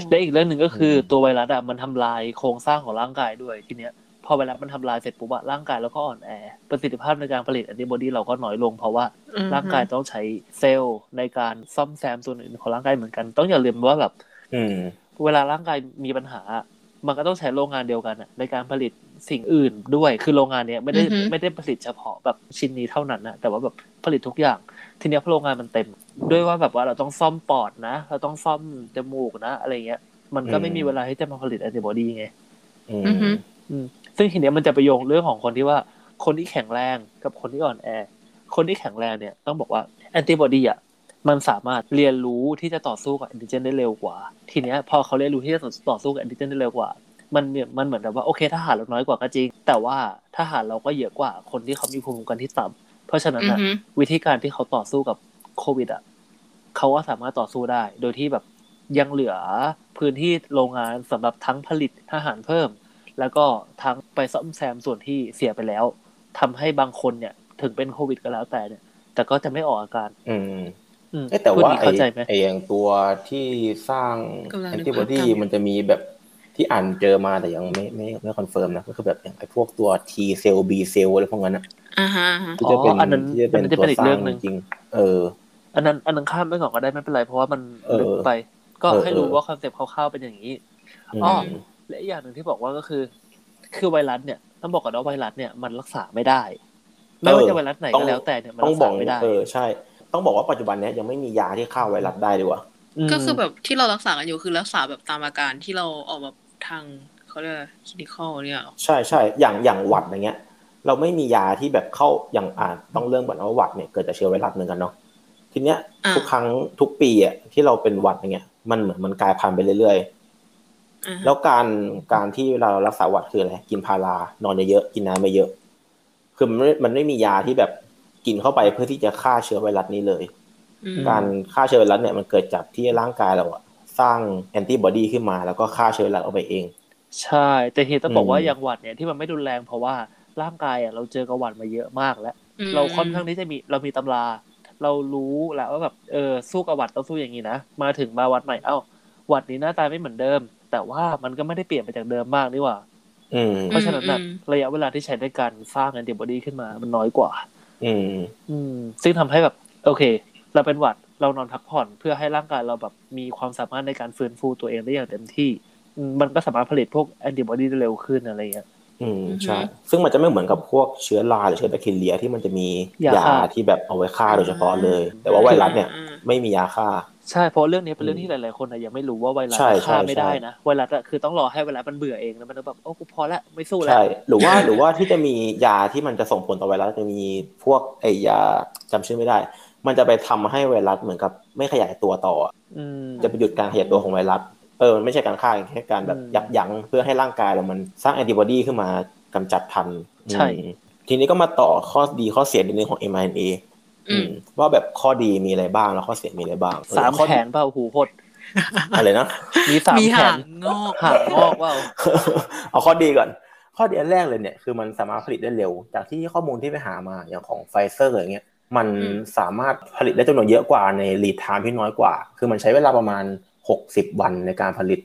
และอีกเรื่องหนึ่งก็คือตัวไวรัสอะมันทำลายโครงสร้างของร่างกายด้วยทีเนี้ย พอไวรัสมันทำลายเสร็จปุ๊บอะร่างกายเราก็อ่อนแอ ประสิทธิภาพในการผลิตแอนติบอดีเราก็น้อยลง เพราะว่าร่างกายต้องใช้เซลล์ในการซ่อมแซมส่วนอื่นของร่างกายเหมือนกัน ต้องอย่าลืมว่าแบบเวลาร่างกายมีปัญหา มันก็ต้องใช้โรงงานเดียวกันอะในการผลิต สิ่งอื่นด้วย คือโรงงานเนี้ยไม่ได้ไม่ได้ผลิตเฉพาะแบบชิ้นนี้เท่านั้นนะแต่ว่าแบบผลิตทุกอย่าง ทีเนี้ยพโรงงานมันเต็ม ด้วยว่าแบบว่าเราต้องซ่อมปอดนะ เราต้องซ่อมจมูกนะอะไรเงี้ย มันก็ไม่มีเวลาที่จะมาผลิตแอนติบอดีไงซึ่งทีเนี้ยมันจะไปโยงเรื่องของคนที่ว่า คนที่แข็งแรงกับคนที่อ่อนแอ คนที่แข็งแรงเนี่ยต้องบอกว่าแอนติบอดีอะมันสามารถเรียนรู้ที่จะต่อสู้กับแอนติเจนได้เร็วกว่า ทีเนี้ยพอเขาเรียนรู้ที่จะต่อสู้กับแอนติเจนได้เร็วกว่า มันมันเหมือนแบบว่าโอเคถ้าหารเราน้อยกว่าก็จริง แต่ว่าถ้าหารเราก็เยอะกว่าคนที่เขามีภูมิคุ้มกันที่ต่ำเพราะฉะนั้นอะวิธีการที่เขาต่อสู้กับโควิดอะเขาก็สามารถต่อสู้ได้ โดยที่แบบยังเหลือพื้นที่โรงงานสำหรับทั้งผลิตอาหารเพิ่ม แล้วก็ทั้งไปซ่อมแซมส่วนที่เสียไปแล้วทำให้บางคนเนี่ย ถึงเป็นโควิดก็แล้วแต่เนี่ย แต่ก็จะไม่ออกอาการ อืมแต่ว่าไอ้ไอ้อย่างตัวที่สร้างแอนติบอดีมันจะมีแบบ ที่อ่านเจอมาแต่ยังไม่ไม่ไม่ confirm นะก็คือแบบอย่างไอ้พวกตัว T เซลล์ B เซลล์อะไรพวกนั้นอะอ่าฮะที่จะเป็นที่จะเป็นตัวสร้างจริงเออ อันนั้นอันนั้นข้ามไปก่อนก็ได้ไม่เป็นไร เพราะว่ามันลึกไป ก็ให้รู้ว่า concept คร่าวๆเป็นอย่างนี้อ๋อและอีกอย่างหนึ่งที่บอกว่าก็คือ คือไวรัสเนี่ยต้องบอกก่อนว่าไวรัสเนี่ยมันรักษาไม่ได้ไม่ว่าจะไวรัสไหนก็แล้วแต่เนี่ยมันรักษาไม่ได้เออใช่ ต้องบอกว่าปัจจุบันเนี้ยยังไม่มียาที่ฆ่าไวรัสได้ดีกว่าก็คือแบบที่เรารักษากันอยู่คือรักษาแบบตามอาการที่เราออกแบบ ทางเขาเรียก clinical เนี่ยใช่ใช่อย่างอย่างหวัดอย่างเงี้ย เราไม่มียาที่แบบเข้าอย่างอ่าต้องเริ่มก่อนว่าหวัดเนี่ยเกิดจากเชื้อไวรัสเหมือนกันเนาะทีเนี้ยทุกครั้งทุกปีอะที่เราเป็นหวัดอย่างเงี้ยมันเหมือนมันกลายพันธุ์ไปเรื่อยๆแล้วการการที่เรารักษาหวัดคืออะไรกินพารานอนเยอะๆกินน้ำไม่เยอะคือมันไม่มันไม่มียาที่แบบกินเข้าไปเพื่อที่จะฆ่าเชื้อไวรัสนี้เลย การฆ่าเชื้อไวรัสเนี่ยมันเกิดจากที่ร่างกายเราอะ สร้างแอนติบอดีขึ้นมา แล้วก็ฆ่าเชื้อไวรัสออกไปเอง ใช่ แต่เหตุต้องบอกว่าอย่างหวัดเนี่ยที่มันไม่รุนแรงเพราะว่าร่างกายอะเราเจอกับหวัดมาเยอะมากแล้ว เราค่อนข้างที่จะมีเรามีตำรา เรารู้แล้วว่าแบบเออสู้กับวัดต้องสู้อย่างนี้นะมาถึงมาวัดใหม่เอ้าวัดนี้หน้าตาไม่เหมือนเดิม แต่ว่ามันก็ไม่ได้เปลี่ยนไปจากเดิมมากนี่หว่าเพราะฉะนั้นระยะเวลาที่ใช้ในการสร้างแอนติบอดีขึ้นมามันน้อยกว่า อืม อืม ซึ่งทำให้แบบ โอเค เราเป็นหวัด เรานอนพักผ่อนเพื่อให้ร่างกายเราแบบมีความสามารถในการฟื้นฟูตัวเองได้อย่างเต็มที่ มันก็สามารถผลิตพวกแอนติบอดีได้เร็วขึ้นอะไรอย่างเงี้ยอืมใช่ ซึ่งมันจะไม่เหมือนกับพวกเชื้อราหรือเชื้อแบคทีเรียที่มันจะมียาที่แบบเอาไว้ฆ่าโดยเฉพาะเลย แต่ว่าไวรัสเนี่ยไม่มียาฆ่า ใช่เพราะเรื่องนี้เป็นเรื่องที่หลาย ๆ คนยังไม่รู้ว่าไวรัสฆ่าไม่ได้นะไวรัสคือต้องรอให้ไวรัสมันเบื่อเองแล้วมันแบบโอ้กูพอละไม่สู้แล้วใช่หรือว่าหรือว่าที่จะมียาที่มันจะส่งผลต่อไวรัสจะมีพวกไอยาจำชื่อไม่ได้ มันจะไปทำให้ไวรัสเหมือนกับ ไม่ขยายตัวต่อจะไปหยุดการขยายตัวของไวรัสเออมันไม่ใช่การฆ่าแค่การแบบยับยั้งเพื่อให้ร่างกายเรามันสร้างแอนติบอดีขึ้นมากำจัดพันใช่ทีนี้ก็มาต่อข้อดีข้อเสียในเรื่องของ mRNA ว่าแบบข้อดีมีอะไรบ้างแล้วข้อเสียมีอะไรบ้างสามแขนเปล่าหูพดอะไรนะมีสามแขนงอกหางงอกเปล่าเอาข้อดีก่อน ข้อดีอันแรกเลยเนี่ยคือมันสามารถผลิตได้เร็ว จากที่ข้อมูลที่ไปหามาอย่างของไฟเซอร์อย่างเงี้ย มันสามารถผลิตได้จำนวนเยอะกว่าใน lead time ที่น้อยกว่า คือมันใช้เวลาประมาณ 60 วันในการผลิต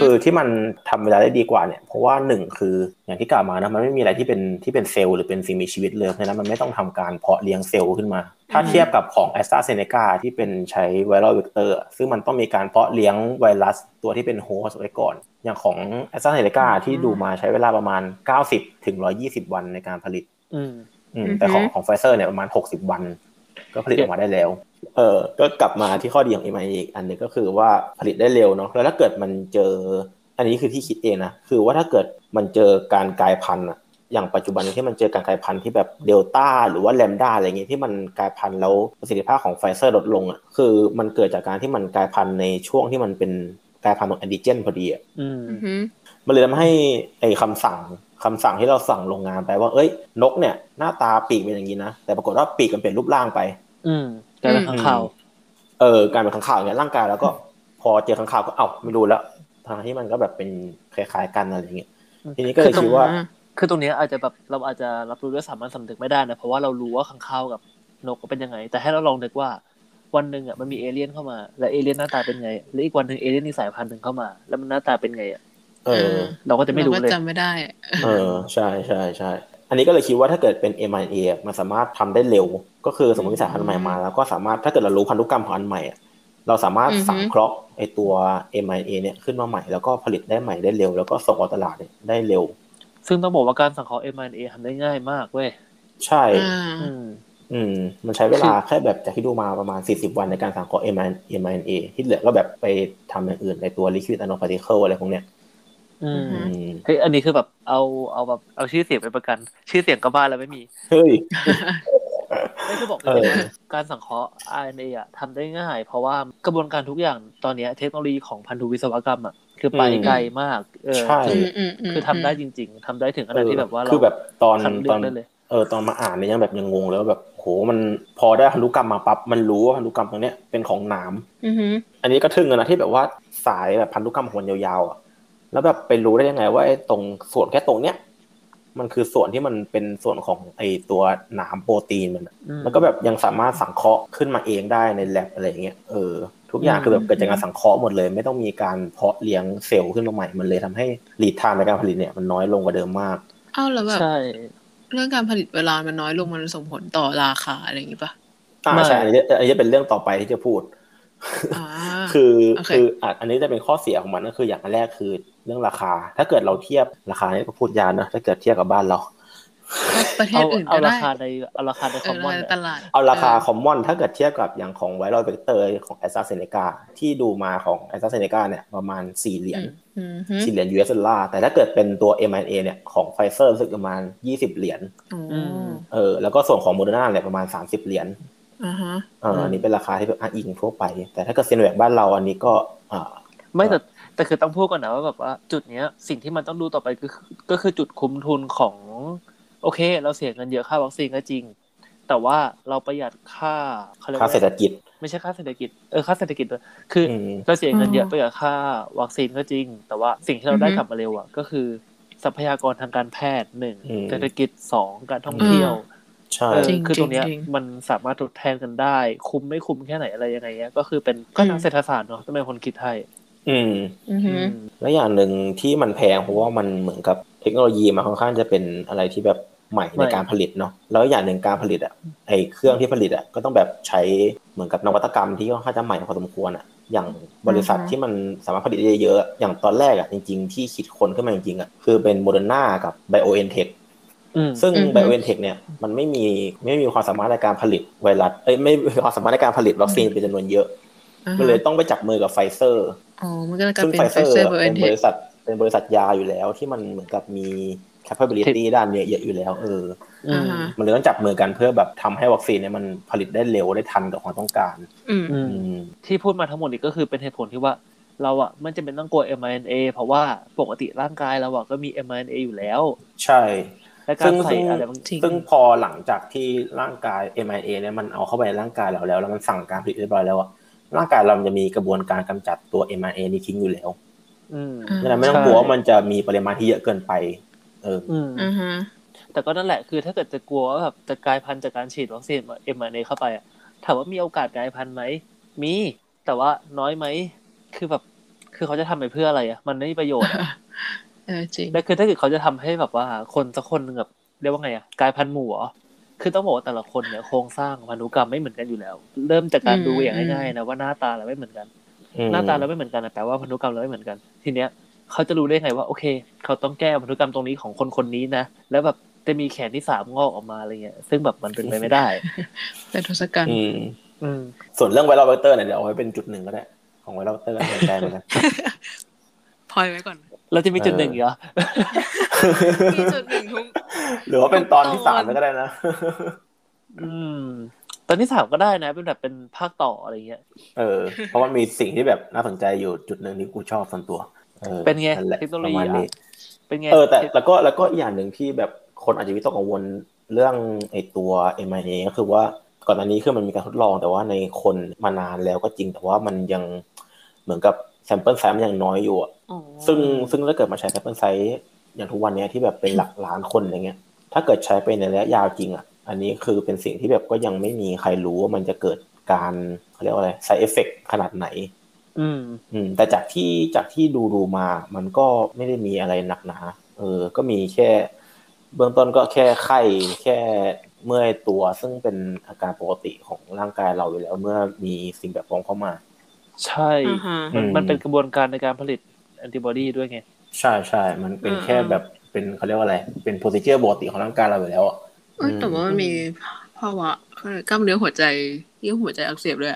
คือที่มันทำเวลาได้ดีกว่าเนี่ย เพราะว่าหนึ่งคืออย่างที่กล่าวมานะมันไม่มีอะไรที่เป็นที่เป็นเซลล์หรือเป็นสิ่งมีชีวิตเลยเพราะนั้นมันไม่ต้องทำการเพาะเลี้ยงเซลล์ขึ้นมา ถ้าเทียบกับของแอสตราเซเนกาที่เป็นใช้ viral vector ซึ่งมันต้องมีการเพาะเลี้ยงไวรัสตัวที่เป็น host ไว้ก่อน อย่างของแอสตราเซเนกาที่ดูมาใช้เวลาประมาณ 90ถึง120 วันในการผลิต แต่ของของไฟเซอร์เนี่ยประมาณ60วัน ก็ผลิตออกมาได้แล้ว เออก็กลับมาที่ข้อดีของ m ออีกอันนึงก็คือว่าผลิตได้เร็วเนาะแล้วถ้าเกิดมันเจอ อันนี้คือที่คิดเองนะคือว่าถ้าเกิดมันเจอการกลายพันธุ์อะอย่างปัจจุบันที่มันเจอการกลายพันธุ์ที่แบบเดลต้าหรือว่าแลมด้าอะไรเงี้ยที่มันกลายพันธุ์แล้วประสิทธิภาพของไฟเซอร์ลดลงอะคือมันเกิดจากการที่มันกลายพันธุ์ในช่วงที่มันเป็นกลายพันธุ์ของแอนติเจนพอดีอะมันเลยทำให้ไอ้คำสั่ง คำสั่งที่เราสั่งโรงงานไปว่า เอ้ย นกเนี่ยหน้าตาปีกเป็นอย่างนี้นะ แต่ปรากฏว่าปีกมันเปลี่ยนรูปร่างไป อืมกลายเป็นข้างข่าว เออการเป็นข้างข่าวเนี่ยร่างกายแล้วก็พอเจอข้างข่าวก็เอ้าไม่รู้แล้วทางที่มันก็แบบเป็นคล้ายๆกันอะไรอย่างเงี้ย ทีนี้ก็เลยคิดว่า คือตรงนี้อาจจะแบบเราอาจจะรับรู้ด้วยสามัญสำนึกไม่ได้นะ เพราะว่าเรารู้ว่าข้างข่าวกับนกเป็นยังไง แต่ให้เราลองนึกว่าวันหนึ่งอะมันมีเอเลี่ยนเข้ามา แล้วเอเลี่ยนหน้าตาเป็นไง แล้วอีกวันหนึ่งเอเลี่ยนนี่สายพันธุ์หนึ่งเข้ามา แล้วมันหน้าตาเป็นไงอะ เออ เราก็จะไม่รู้เลยจำไม่ได้ เออ ใช่ใช่ใช่ อันนี้ก็เลยคิดว่าถ้าเกิดเป็น mRNA มันสามารถทำได้เร็ว ก็คือสมมติสายพันธุ์ใหม่มา แล้วก็สามารถถ้าเกิดเรารู้พันธุกรรมของอันใหม่เราสามารถสังเคราะห์ไอตัว mRNA เนี่ยขึ้นมาใหม่ แล้วก็ผลิตได้ใหม่ได้เร็ว แล้วก็ส่งออกตลาดได้เร็ว ซึ่งต้องบอกว่าการสังเคราะห์ mRNA ทำได้ง่ายมากเว้ย ใช่ อืม มันใช้เวลาแค่แบบจากที่ดูมาประมาณ 40 วันในการสังเคราะห์ mRNA ที่เหลือก็แบบไปทำอย่างอื่นในตัว liquid nanoparticle อะไรพวกเนี้ย อืมเฮ้ยอันนี้คือแบบเอาเอาแบบเอาชื่อเสียงไปประกัน ชื่อเสียงก็บ้านแล้วไม่มีเฮ้ยไม่คือบอกเลยการสังเคราะห์ RNA อะทำได้ง่าย เพราะว่ากระบวนการทุกอย่างตอนนี้เทคโนโลยีของพันธุวิศวกรรมอะคือไปไกลมาก เออคือทำได้จริง ๆทำได้ถึงขนาดที่แบบว่าเราคือแบบตอนตอนเออตอนมาอ่านเนี่ยยังแบบยังงงแล้วแบบโหมันพอได้พันธุกรรมมาปั๊บมันรู้ว่าพันธุกรรมตรงเนี้ยเป็นของหนามอันนี้ก็ทึ่งเลยนะที่แบบว่าสายแบบพันธุกรรมหัวยาวๆอะ แล้วแบบไปรู้ได้ยังไง ว่าไอ้ตรงส่วนแค่ตรงเนี้ยมันคือส่วนที่มันเป็นส่วนของไอตัวหนามโปรตีนมันแล้วก็แบบยังสามารถสังเคราะห์ขึ้นมาเองได้ในแลบอะไรเงี้ยเออทุกอย่างคือแบบเกิดจากการสังเคราะห์หมดเลย ไม่ต้องมีการเพาะเลี้ยงเซลล์ขึ้นมาใหม่ มันเลยทำให้lead time ในการผลิตเนี่ยมันน้อยลงกว่าเดิมมากอ้าวแล้วแบบใช่เรื่องการผลิตเวลามันน้อยลงมันส่งผลต่อราคาอะไรอย่างงี้ปะอ่าใช่อันนี้อันนี้เป็นเรื่องต่อไปที่จะพูด คือคืออันนี้จะเป็นข้อเสียของมันก็คืออย่างแรกคือเรื่องราคา ถ้าเกิดเราเทียบราคานี่ก็พูดยากนะถ้าเกิดเทียบกับบ้านเราประเทศอื่นก็ได้เอาราคาในเอาราคาใน common ตลาดเอาราคา common ถ้าเกิดเทียบกับอย่างของ viral vector ของแอสตราเซเนกาที่ดูมาของแอสตราเซเนกาเนี่ยประมาณสี่เหรียญสี่เหรียญ US dollar แต่ถ้าเกิดเป็นตัว mRNA เนี่ยของไฟเซอร์รู้สึกประมาณยี่สิบเหรียญเออแล้วก็ส่วนของโมเดอร์นาเนี่ยประมาณสามสิบเหรียญ อ่าฮะอันนี้เป็นราคาที่แบบอ้างอิงทั่วไป แต่ถ้าเกิดซิโนแวคบ้านเราอันนี้ก็อ่าไม่แต่แต่คือต้องพูดก่อนนะว่าแบบว่า จุดเนี้ย สิ่งที่มันต้องดูต่อไปก็คือก็คือจุดคุ้มทุนของ โอเค เราเสียเงินเยอะค่าวัคซีนก็จริง แต่ว่าเราประหยัดค่าค่าเศรษฐกิจ ไม่ใช่ค่าเศรษฐกิจเออค่าเศรษฐกิจด้วยคือเราเสียเงินเยอะประหยัดค่าวัคซีนก็จริง แต่ว่าสิ่งที่เราได้กลับมาเร็วอะก็คือทรัพยากรทางการแพทย์หนึ่งเศรษฐกิจสองการท่องเที่ยว ใช่คือตรงเนี้ยมันสามารถทดแทนกันได้ คุ้มไม่คุ้มแค่ไหนอะไรยังไงเงี้ยก็คือเป็นก็นักเศรษฐศาสตร์เนาะต้องเป็นคนคิดให้อืมแล้วอย่างหนึ่งที่มันแพงเพราะว่ามันเหมือนกับเทคโนโลยีมันค่อนข้างจะเป็นอะไรที่แบบใหม่ในการผลิตเนาะแล้วอย่างหนึ่งการผลิตอะไอ้เครื่องที่ผลิตอะก็ต้องแบบใช้เหมือนกับนวัตกรรมที่ค่อนข้างจะใหม่พอสมควรอะอย่างบริษัทที่มันสามารถผลิตได้เยอะอย่างตอนแรกอะจริง ๆ ที่คิดค้นขึ้นมาจริงๆอะคือเป็นโมเดอร์นากับไบโอเอ็นเทค ซึ่งไบโอเอ็นเทคเนี่ยมันไม่มีไม่มีความสามารถในการผลิตไวรัสเอ้ยไม่มีความสามารถในการผลิตวัคซีนเป็นจำนวนเยอะก็เลยต้องไปจับมือกับไฟเซอร์ซึ่งไฟเซอร์เป็นบริษัทเป็นบริษัทยาอยู่แล้วที่มันเหมือนกับมี capability ด้านเนี้ยเยอะอยู่แล้วเออมันเลยต้องจับมือกันเพื่อแบบทำให้วัคซีนเนี่ยมันผลิตได้เร็วได้ทันกับความต้องการที่พูดมาทั้งหมดนี้ก็คือเป็นเหตุผลที่ว่าเราอะมันจะเป็นต้องกลัว mRNA เพราะว่าปกติร่างกายเราอะก็มี mRNA อยู่แล้ว ใช่ ซึ่งซึ่งพอหลังจากที่ร่างกาย mRNA เนี่ยมันเอาเข้าไปในร่างกายเราแล้ว แล้วมันสั่งการผลิตเรียบร้อยแล้วอะร่างกายเราจะมีกระบวนการกำจัดตัว mRNA นี้ทิ้งอยู่แล้วดังนั้นไม่ต้องกลัวว่ามันจะมีปริมาณที่เยอะเกินไป เออแต่ก็นั่นแหละคือถ้าเกิดจะกลัวว่าแบบจะกลายพันธุ์จากการฉีดวัคซีนเอ็มอาร์เอเข้าไปอะถามว่ามีโอกาสกลายพันธุ์ไหมมี แต่ว่าน้อยไหม คือแบบ คือเขาจะทำไปเพื่ออะไรอะมันไม่มีประโยชน์ อะจริงและคือถ้าเกิดเขาจะทำให้แบบว่าคนสักคนหนึ่งแบบเรียกว่าไงอะกลายพันธุ์หมู่อ๋อคือต้องบอกว่าแต่ละคนเนี่ยโครงสร้างพันธุกรรมไม่เหมือนกันอยู่แล้ว เริ่มจากการดูอย่างง่ายๆนะว่าหน้าตาเราไม่เหมือนกัน หน้าตาเราไม่เหมือนกันแปลว่าพันธุกรรมเราไม่เหมือนกัน ทีเนี้ยเขาจะรู้ได้ไงว่าโอเค เขาต้องแก้พันธุกรรมตรงนี้ของคนคนนี้นะแล้วแบบจะมีแขนที่สามงอกออกมาอะไรเงี้ย ซึ่งแบบมันเป็นไปไม่ได้เป็นทศกัณฐ์ส่วนเรื่อง viral vector เนี่ยเดี๋ยวเอาไว้เป็นจุดหนึ่งก็ได้ ของ viral vector สนใจเหมือนกันพอยไว้ก่อน เราจะมีจุดหนึ่งเหรอมีจุดหนึ่งทุกหรือว่าเป็นตอนที่สามก็ได้นะ อืม ตอนที่สามก็ได้นะ เป็นแบบเป็นภาคต่ออะไรเงี้ย เออ เพราะว่ามีสิ่งที่แบบน่าสนใจอยู่จุดหนึ่งที่กูชอบส่วนตัวเป็นไงเทคโนโลยีเป็นไง เออแต่แล้วก็แล้วก็อย่างหนึ่งที่แบบคนอาจจะวิตกกังวลเรื่องไอตัว m อ a ก็คือว่าก่อนหน้านี้คือมันมีการทดลองแต่ว่าในคนมานานแล้วก็จริงแต่ว่ามันยังเหมือนกับ sample size มันยังน้อยอยู่อะซึ่งซึ่งถ้าเกิดมาใช้ sample size อย่างทุกวันนี้ที่แบบเป็นหลักล้านคนอย่างเงี้ย ถ้าเกิดใช้ไปในระยะยาวจริงอะ อันนี้คือเป็นสิ่งที่แบบก็ยังไม่มีใครรู้ว่ามันจะเกิดการเขาเรียกว่าอะไร side effect ขนาดไหน อืม อืม แต่จากที่จากที่ดูดูมา มันก็ไม่ได้มีอะไรหนักหนา เออ ก็มีแค่ เบื้องต้นก็แค่ไข้แค่เมื่อยตัวซึ่งเป็นอาการปกติของร่างกายเราอยู่แล้วเมื่อมีสิ่งแบบฟองเข้ามา ใช่ มันมันเป็นกระบวนการในการผลิตแอนติบอดีด้วยไง ใช่ใช่ มันเป็นแค่แบบเป็นเขาเรียกว่าอะไร เป็นโพซิเจอร์ปกติของร่างกายเราอยู่แล้วอะแต่ว่ามันมีภาวะกล้ามเนื้อหัวใจเยื่อหัวใจอักเสบด้วย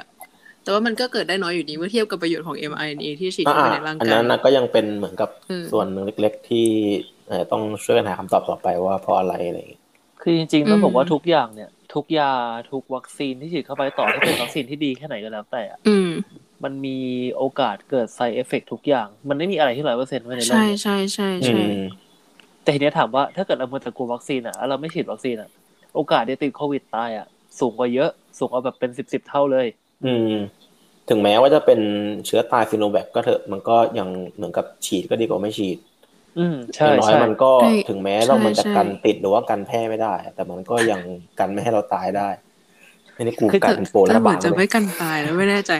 แต่ว่ามันก็เกิดได้น้อยอยู่ดีเมื่อเทียบกับประโยชน์ของ mRNA ที่ฉีดเข้าไปในร่างกาย อันนั้นก็ยังเป็นเหมือนกับส่วนหนึ่งเล็กๆที่ต้องช่วยกันหาคำตอบต่อไปว่าเพราะอะไรอะไรคือจริงๆต้องบอกว่าทุกอย่างเนี่ย ทุกยาทุกวัคซีนที่ฉีดเข้าไปต่อให้เป็นวัคซีนที่ดีแค่ไหนก็แล้วแต่ มันมีโอกาสเกิด side effect ทุกอย่าง มันไม่มีอะไรที่ร้อยเปอร์เซ็นต์ไว้ในโลกใช่ใช่ใช่ใช่แต่ทีนี้ถามว่าถ้าเกิดเราเมื่อแต่กลัววัคซีนอะเราไม่ฉีดวัคซีนอะ โอกาสที่ติดโควิดตายอะ สูงกว่าเยอะ สูงกว่าแบบเป็นสิบสิบเท่าเลย อืม ถึงแม้ว่าจะเป็นเชื้อตายซิโนแวคก็เถอะ มันก็ยังเหมือนกับฉีดก็ดีกว่าไม่ฉีด อืมใช่น้อยมันก็ถึงแม้เรามันจะกันติดหรือว่ากันแพร่ไม่ได้ แต่มันก็ยังกันไม่ให้เราตายได้ไม่ได้กูกันโปรแล้วบาจะไม่กันตายแล้วไม่แน่ใจ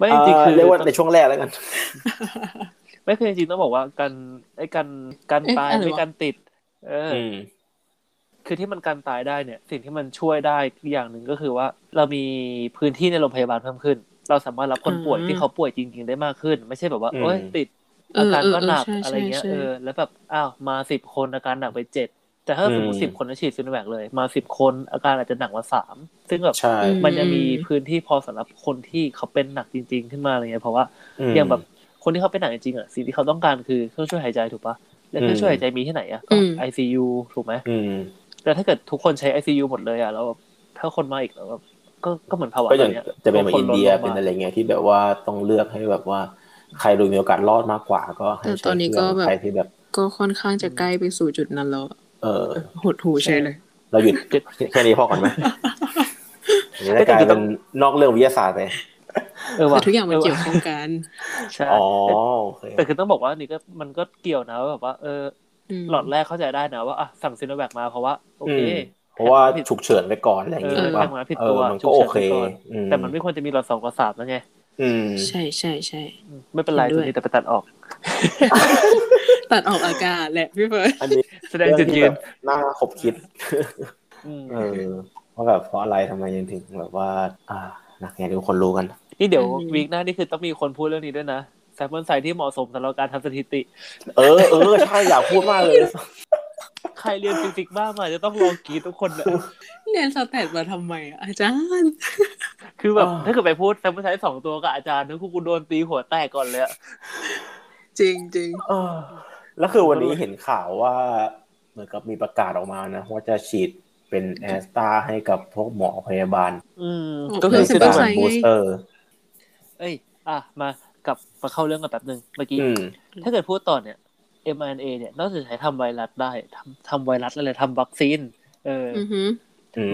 ไม่จริงคือเรียกว่าในช่วงแรกแล้วกัน ไม่คือจริงต้องบอกว่ากันไอ้กันกันตายไม่กันติด เออคือที่มันกันตายได้เนี่ย สิ่งที่มันช่วยได้อย่างหนึ่งก็คือว่า เรามีพื้นที่ในโรงพยาบาลเพิ่มขึ้น เราสามารถรับคนป่วยที่เขาป่วยจริง ๆ ได้มากขึ้น ไม่ใช่แบบว่าโอ้ยติดอาการก็หนักอะไรเงี้ยเออแล้วแบบอ้าวมาสิบคนอาการหนักไปเจ็ด แต่ถ้าสมมติสิบคนฉีดซิโนแวคเลย มาสิบคนอาการอาจจะหนักกว่าสามซึ่งแบบมันจะมีพื้นที่พอสำหรับคนที่เขาเป็นหนักจริง ๆ ขึ้นมาอะไรเงี้ยเพราะว่าอย่างแบบคนที่เขาเป็นหนักจริงๆอะสิ่งที่เขาต้องการคือเครื่องช่วยหายใจถูกปะแล้วเครื่องช่วยหายใจมีที่ไหนอะก็ไอซียูถูกไหมแต่ถ้าเกิดทุกคนใช้ไอซียูหมดเลยอะแล้วถ้าคนมาอีกแล้วก็ก็เหมือนภาวะอย่างจะเป็นเหมือนอินเดียเป็นอะไรเงี้ยที่แบบว่าต้องเลือกให้แบบว่าใครดูมีโอกาสรอดมากกว่าก็ให้ใช้ตอนนี้ก็แบบใครที่แบบก็ค่อนข้างจะใกล้ไปสู่จุดนั้นแล้ว เออหดหูใช่เลยเราหยุดแค่นี้พอก่อนไหมจะกลายเป็นนอกเรื่องวิทยาศาสตร์ไปแต่ทุกอย่างมันเกี่ยวข้องกันใช่แต่คือต้องบอกว่านี่ก็มันก็เกี่ยวนะแบบว่าเออหลอดแรกเข้าใจได้นะว่าอะสั่งซีโนแวคมาเพราะว่าโอเคราะว่าฉุกเฉินไปก่อนอะไรอย่างเงี้ยทำงานผิดตัวมันก็โอเคแต่มันไม่ควรจะมีหลอดสองกระสาบแล้วไงใช่ใช่ใช่ไม่เป็นไรตัวนี้แต่ไปตัดออก ตัดออกอากาศแหละพี่เฟิร์นอันนี้ แสดงจุดยืนน่าขบคิดเออว่าแบบเพราะอะไรทำไมยังถึงแบบว่า อ่านักแข่งทุกคนรู้กัน นี่เดี๋ยววีคหน้านี่คือต้องมีคนพูดเรื่องนี้ด้วยนะแซมเปิลไซที่เหมาะสมสำหรับการทำสถิติ เออเออใช่อยากพูดมากเลย ใครเรียนฟิสิกส์บ้างมาจะต้องลองกีทุกคนเลยเรียน stat มาทำไมอาจารย์ คือแบบถ้าเกิดไปพูด sample size สองตัวกับอาจารย์นี่กูโดนตีหัวแตกก่อนเลยจริงจริงแล้วคือวันนี้เห็นข่าวว่าเห มือนกับมีประกาศออกมานะว่าจะฉีดเป็น Astra ให้กับพวกหมอพยาบาล อืมก็คือเป็น booster เอ้ย อะ มากับมาเข้าเรื่องกันแป๊บนึงเมื่อกี้ ถ้าเกิดพูดต่อเนี่ย mRNA เนี่ยนอกจากใช้ทำไวรัสได้ทำทำไวรัสอะไรทำวัคซีน เออ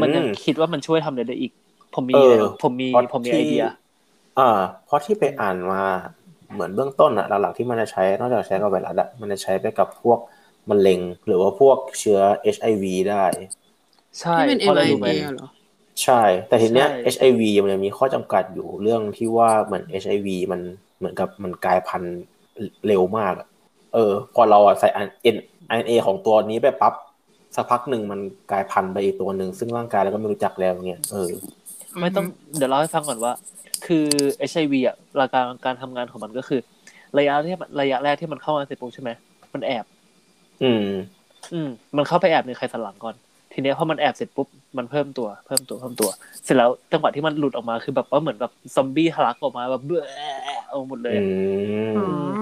มันยังคิดว่ามันช่วยทำอะไรได้อีก ผมมีผมมีผมมีไอเดียอ่าเพราะที่ไปอ่านมาเหมือนเบื้องต้นอะหลักๆที่มันจะใช้นอกจากใช้กับไวรัสอะมันจะใช้ไปกับพวก มะเร็งหรือว่าพวกเชื้อ HIV ได้ ใช่เป็น mRNA เหรอใช่ แต่ทีเนี้ย HIV มันมีข้อจำกัดอยู่เรื่องที่ว่าเหมือน HIV มันเหมือนกับมันกลายพันธุ์เร็วมากเออ พอเราใส่เอ็นไอเอของตัวนี้ไปปั๊บสักพักหนึ่งมันกลายพันธุ์ไปอีกตัวหนึ่งซึ่งร่างกายเราก็ไม่รู้จักแล้วเงี้ยเออไม่ต้องเดี๋ยวเล่าให้ฟังก่อนว่า คือ HIV อะราการการทำงานของมันก็คือ ระยะที่ระยะแรกที่มันเข้ามาเสร็จปุ๊บใช่ไหมมันแอบ อืม อืม มันเข้าไปแอบในไขสันหลังก่อน ทีนี้พอมันแอบเสร็จปุ๊บ มันเพิ่มตัว เพิ่มตัว เพิ่มตัว เสร็จแล้วจังหวะที่มันหลุดออกมาคือแบบว่าเหมือนแบบซอมบี้ทะลักออกมาแบบเบื่อเอาหมดเลย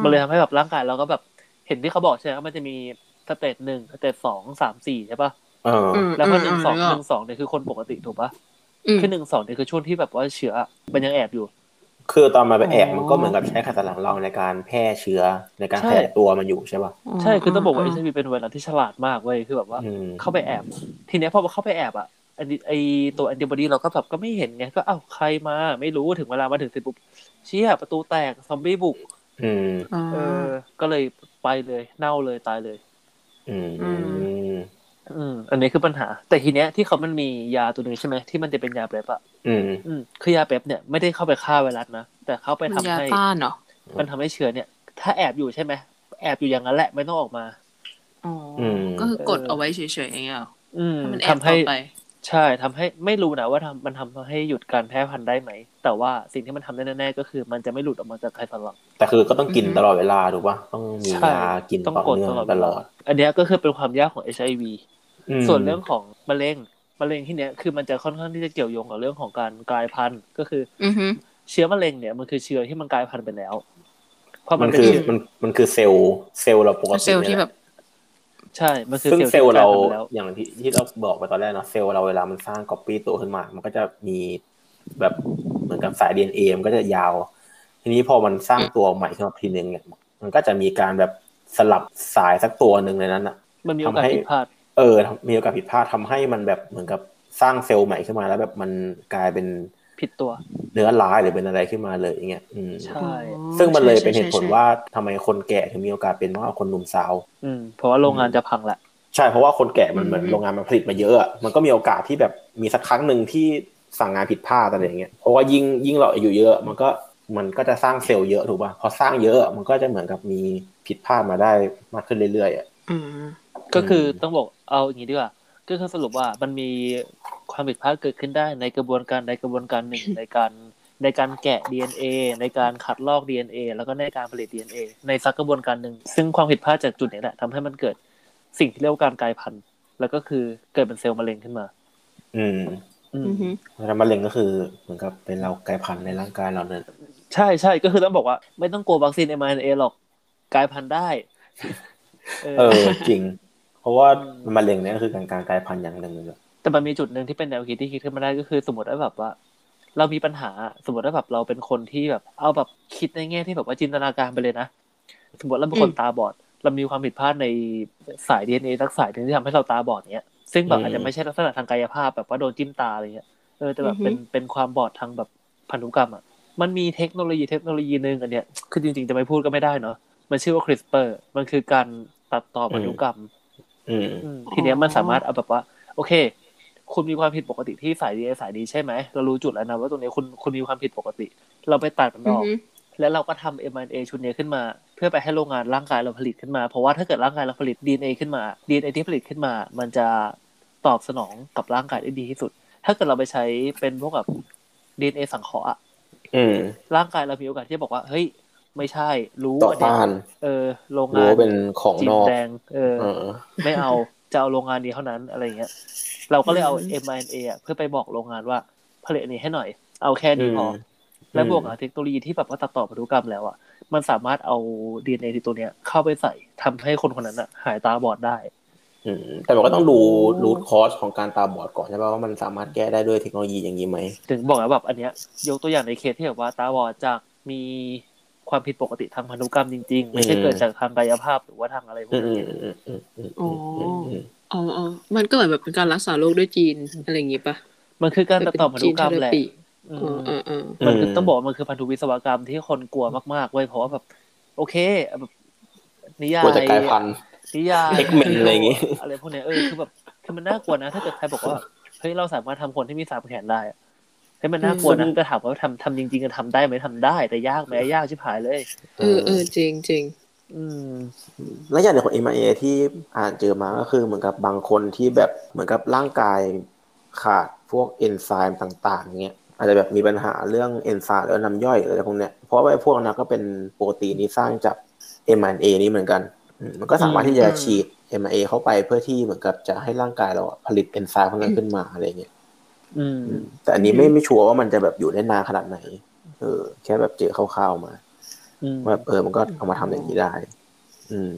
มันเลยทำให้แบบร่างกายเราก็แบบ เห็นที่เขาบอกใช่ไหมว่ามันจะมี stage หนึ่ง stage สองสามสี่ใช่ปะแล้วก็หนึ่งสองหนึ่งสองเนี่ยคือคนปกติถูกปะคือหนึ่งสองเนี่ยคือช่วงที่แบบว่าเชื้อมันยังแอบอยู่ คือตอนมาไปแอบมันก็เหมือนกับใช้ไขสันหลังเราในการแพร่เชื้อในการแพร่ตัวมันอยู่ใช่ป่ะใช่คือต้องบอกว่าไอซีเป็นไวรัสที่ฉลาดมากเว้ยคือแบบว่าเข้าไปแอบ ทีนี้พอเข้าไปแอบอะอันไอตัวแอนติบอดีเราก็แบบก็ไม่เห็นไงก็เอ้าใครมาไม่รู้ถึงเวลามาถึงเสร็จปุ๊บเชี่ยประตูแตกซอมบี้บุกเออ ก็เลยไปเลยเน่าเลยตายเลย อืม อืมอันนี้คือปัญหา แต่ทีเนี้ยที่เขามันมียาตัวหนึ่งใช่ไหมที่มันจะเป็นยาเป๊ปอะอืมอืมคือยาเป๊ปเนี่ยไม่ได้เข้าไปฆ่าไวรัสนะแต่เข้าไปทำให้ยาต้านเนาะมันทำให้เชื้อเนี่ย ถ้าแอบอยู่ใช่ไหมแอบอยู่อย่างนั้นแหละไม่ต้องออกมาอ๋อก็คือกดเอาไว้เฉยๆเองอะอืมทำให้ใช่ทำให้ไม่รู้นะว่าทำมันทำให้หยุดการแพร่พันธุ์ได้ไหม แต่ว่าสิ่งที่มันทำได้แน่ๆก็คือ มันจะไม่หลุดออกมาจากไข่สันหลังแต่คือก็ต้องกินตลอดเวลาถูกป่ะต้องมียากินต่อเนื่องตลอด อันนี้ก็คือเป็นความยากของเอชไอวี ส่วนเรื่องของมะเร็งมะเร็งที่เนี้ยคือมันจะค่อนข้างที่จะเกี่ยวโยงกับเรื่องของการกลายพันธุ์ก็คือเชื้อมะเร็งเนี่ยมันคือเชื้อที่มันกลายพันธุ์ไปแล้วเพราะมันคือมันมันคือเซลล์เซลล์เราปกติเซลล์ที่แบบใช่ มันคือเซลล์เราอย่างที่ที่เราบอกไปตอนแรกเนาะเซลล์เราเวลามันสร้างก๊อปปี้ตัวขึ้นมา มันก็จะมีแบบเหมือนกับสายดีเอ็นเอมันก็จะยาว ทีนี้พอมันสร้างตัวใหม่ขึ้นมาทีนึงเนี่ยมันก็จะมีการแบบสลับสายสักตัวหนึ่งในนั้นอะมันมีโอกาสผิดพลาด เออ มีโอกาสผิดพลาดทำให้มันแบบเหมือนกับสร้างเซลล์ใหม่ขึ้นมาแล้วแบบมันกลายเป็นผิดตัว เนื้อร้ายหรือเป็นอะไรขึ้นมาเลยอย่างเงี้ยอืมใช่ ซึ่งมันเลยเป็นเหตุผลว่าทำไมคนแก่ถึงมีโอกาสเป็นมากกว่าคนหนุ่มสาว อืมเพราะว่าโรงงานจะพังแหละใช่เพราะว่าคนแก่มันเหมือนโรงงานมันผลิตมาเยอะอะมันก็มีโอกาสที่แบบมีสักครั้งหนึ่งที่สั่งงานผิดพลาดอะไรอย่างเงี้ยเพราะว่ายิ่งยิ่งเราอายุเยอะ มันก็มันก็จะสร้างเซลล์เยอะถูกป่ะพอสร้างเยอะมันก็จะเหมือนกับมีผิดพลาดมาได้มากขึ้นเรื่อยๆอะก็คือต้องบอก เอาอย่างนี้ดีกว่าก็คือสรุปว่ามันมีความผิดพลาดเกิดขึ้นได้ในกระบวนการในกระบวนการหนึ่งในการในการแกะ DNA ในการขัดลอก DNA แล้วก็ในการผลิต DNA ในสักกระบวนการหนึ่งซึ่งความผิดพลาดจากจุดนี้แหละทำให้มันเกิดสิ่งที่เรียกว่าการกลายพันธุ์ แล้วก็คือเกิดเป็นเซลล์มะเร็งขึ้นมา อืมอืมแล้วมะเร็งก็คือเหมือนกับเป็นเรากลายพันธุ์ในร่างกายเราเนี่ยใช่ใช่ก็คือต้องบอกว่า ไม่ต้องกลัววัคซีน mRNA หรอกกลายพันธุ์ได้ เออจริง เพราะว่ามะเร็งเนี่ยคือการการกลายพันธุ์อย่างหนึ่งเลยแต่มันมีจุดหนึ่งที่เป็นแนวคิดที่คิดขึ้นมาได้ก็คือ สมมติว่าแบบว่า เรามีปัญหาสมมติว่าแบบเราเป็นคนที่แบบ เอาแบบคิดในแง่ที่แบบว่าจินตนาการไปเลยนะสมมติเราเป็นคนตาบอด เรามีความผิดพลาดในสายดีเอ็นเอสักสายหนึ่งที่ทำให้เราตาบอดเนี้ยซึ่งแบบอาจจะไม่ใช่ลักษณะทางกายภาพแบบว่าโดนจิ้มตาอะไรเงี้ยเออแต่แบบเป็นเป็นความบอดทางแบบพันธุกรรมอะมันมีเทคโนโลยีเทคโนโลยีหนึ่งอันเนี้ยคือจริงๆจะไม่พูดก็ไม่ได้เนาะมันชื่อว่าคริสเปอร์มันคือการตัดต่อพันธุกรรม ทีเนี้ยมันสามารถเอาแบบว่า โอเค คุณมีความผิดปกติที่สายดีสายดีใช่ไหมเรารู้จุดแล้วนะว่าตรงนี้คุณคุณมีความผิดปกติ เราไปตัดมันออก แล้วเราก็ทำ mRNA ชุดนี้ขึ้นมา เพื่อไปให้โรงงานร่างกายเราผลิตขึ้นมา เพราะว่าถ้าเกิดร่างกายเราผลิต DNA ขึ้นมา DNA ที่ผลิตขึ้นมา มันจะตอบสนองกับร่างกายได้ดีที่สุด ถ้าเกิดเราไปใช้เป็นพวกแบบ DNA สังเคราะห์อะร่างกายเรามีโอกาสที่จะบอกว่าเฮ้ย ไม่ใช่ รู้ต่อต้านเออ โรงงานเป็นของนอกแดงเออ ไม่เอาจะเอาโรงงานนี้เท่านั้นอะไรเงี้ย เราก็เลยเอา mRNA อะเพื่อไปบอกโรงงานว่าผลิตอันนี้ให้หน่อย เอาแค่นี้พอ และบวกกับเทคโนโลยีที่แบบว่าตัดต่อพันธุกรรมแล้วอะมันสามารถเอาดีเอ็นเอที่ตัวเนี้ย เข้าไปใส่ทำให้คนคนนั้นอะ หายตาบอดได้อืมแต่มันก็ต้องดูรูทคอสของการตาบอดก่อนใช่ป่ะว่ามันสามารถแก้ได้ด้วยเทคโนโลยีอย่างนี้ไหม ถึงบอกแล้วแบบอันเนี้ยยกตัวอย่างในเคสที่แบบว่าตาบอดจากมี ความผิดปกติทางพันธุกรรมจริง ๆ ไม่ใช่เกิดจากทางกายภาพหรือว่าทางอะไรพวกนี้อ๋ออ๋อมันก็เหมือนแบบเป็นการรักษาโรคด้วยจีนอะไรอย่างงี้ปะมันคือการตัดต่อพันธุกรรมแหละมันคือต้องบอกมันคือพันธุวิศวกรรมที่คนกลัวมากๆเว้ยเพราะว่าแบบ โอเคแบบนิยายจะกลายพันธุ์นิยายเอ็กเมนอะไรอย่างงี้อะไรพวกนี้เออคือแบบคือมันน่ากลัวนะ ถ้าเกิดใครบอกว่าเฮ้ยเราสามารถทำคนที่มีสามแขนได้เฮ้ยมันน่ากลัวนะจะถามว่าทำทำจริงๆจะทำได้ไหมทำได้ แต่ยากไหมยากชิบหายเลยเออเออจริงจริงอืมแล้วอย่างของเอ็มไอที่อ่านเจอมาก็คือเหมือนกับบางคนที่แบบเหมือนกับร่างกายขาดพวกเอนไซม์ต่าง ๆเงี้ยอาจจะแบบมีปัญหาเรื่องเอนไซม์หรือน้ำย่อยอะไรพวกเนี้ยเพราะว่าพวกนั้นก็เป็นโปรตีนที่สร้างจาก mRNA นี้เหมือนกัน มันก็สามารถที่จะฉีด mRNA เข้าไปเพื่อที่เหมือนกับจะให้ร่างกายเราผลิตเอนไซม์พวกนั้นขึ้นมาอะไรเงี้ย แต่อันนี้ไม่ไม่ชัวร์ว่ามันจะแบบอยู่ได้นานขนาดไหน เออ แค่แบบเจอคร่าวๆมาแบบเออมันก็เอามาทำอย่างนี้ได้ อืม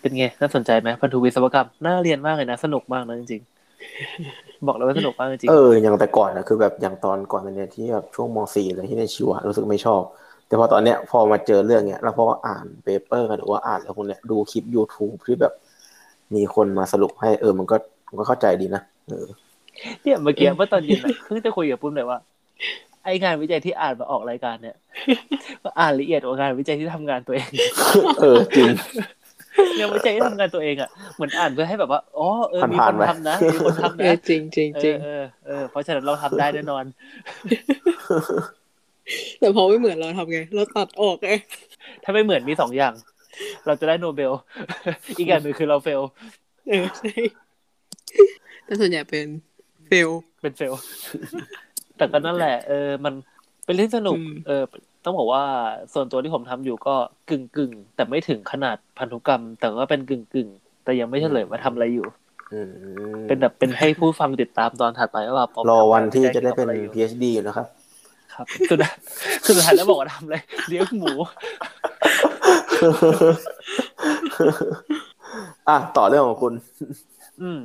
เป็นไง น่าสนใจไหมพันธุวิศวกรรม น่าเรียนมากเลยนะ สนุกมากนะจริงบอกเลยว่าสนุกมากจริงเออ อย่างแต่ก่อนนะคือแบบอย่างตอนก่อนเนี่ยที่แบบช่วงม .4 เลยที่ในชีวะรู้สึกไม่ชอบ แต่พอตอนเนี้ยพอมาเจอเรื่องเนี้ย แล้วพออ่าน paper กันหรือว่าอ่านแล้วพวกเนี้ยดูคลิป YouTube ที่แบบ มีคนมาสรุปให้เออ มันก็มันก็เข้าใจดีนะ เออ เนี่ยเมื่อกี้เมื่อตอนเย็นเพิ่งจะคุยกับปุ้มเลยว่า ไอ้งานวิจัยที่อ่านมาออกรายการเนี่ยอ่านละเอียดกว่างานวิจัยที่ทำงานตัวเองเออจริงงานวิจัยที่ทำงานตัวเองอะเหมือนอ่านเพื่อให้แบบว่าอ๋อเออมีคนทำนะมีคนทำนะจริงจริงจริงเออเออเพราะฉะนั้นเราทำได้แน่นอน แต่พอไม่เหมือนเราทำไง เราตัดออกไงถ้าไม่เหมือนมีสองอย่าง เราจะได้โนเบล อีกอย่างหนึ่งคือเราเฟลเออใช่แต่ส่วนใหญ่เป็น เฟลเป็นเฟลแต่ก็นั่นแหละ เออ มันเป็นเรื่องสนุก เออ ต้องบอกว่าส่วนตัวที่ผมทำอยู่ก็กึ่งกึ่งแต่ไม่ถึงขนาดพันธุกรรม แต่ก็เป็นกึ่งกึ่งแต่ยังไม่เฉลยว่าทำอะไรอยู่เป็นแบบเป็นให้ผู้ฟังติดตามตอนถัดไปว่ารอวันที่จะได้เป็น PhD อยู่นะครับ ครับสุดสุดท้ายแล้วบอกว่าทำอะไรเลี้ยงหมู อะต่อเรื่องของคุณ อืม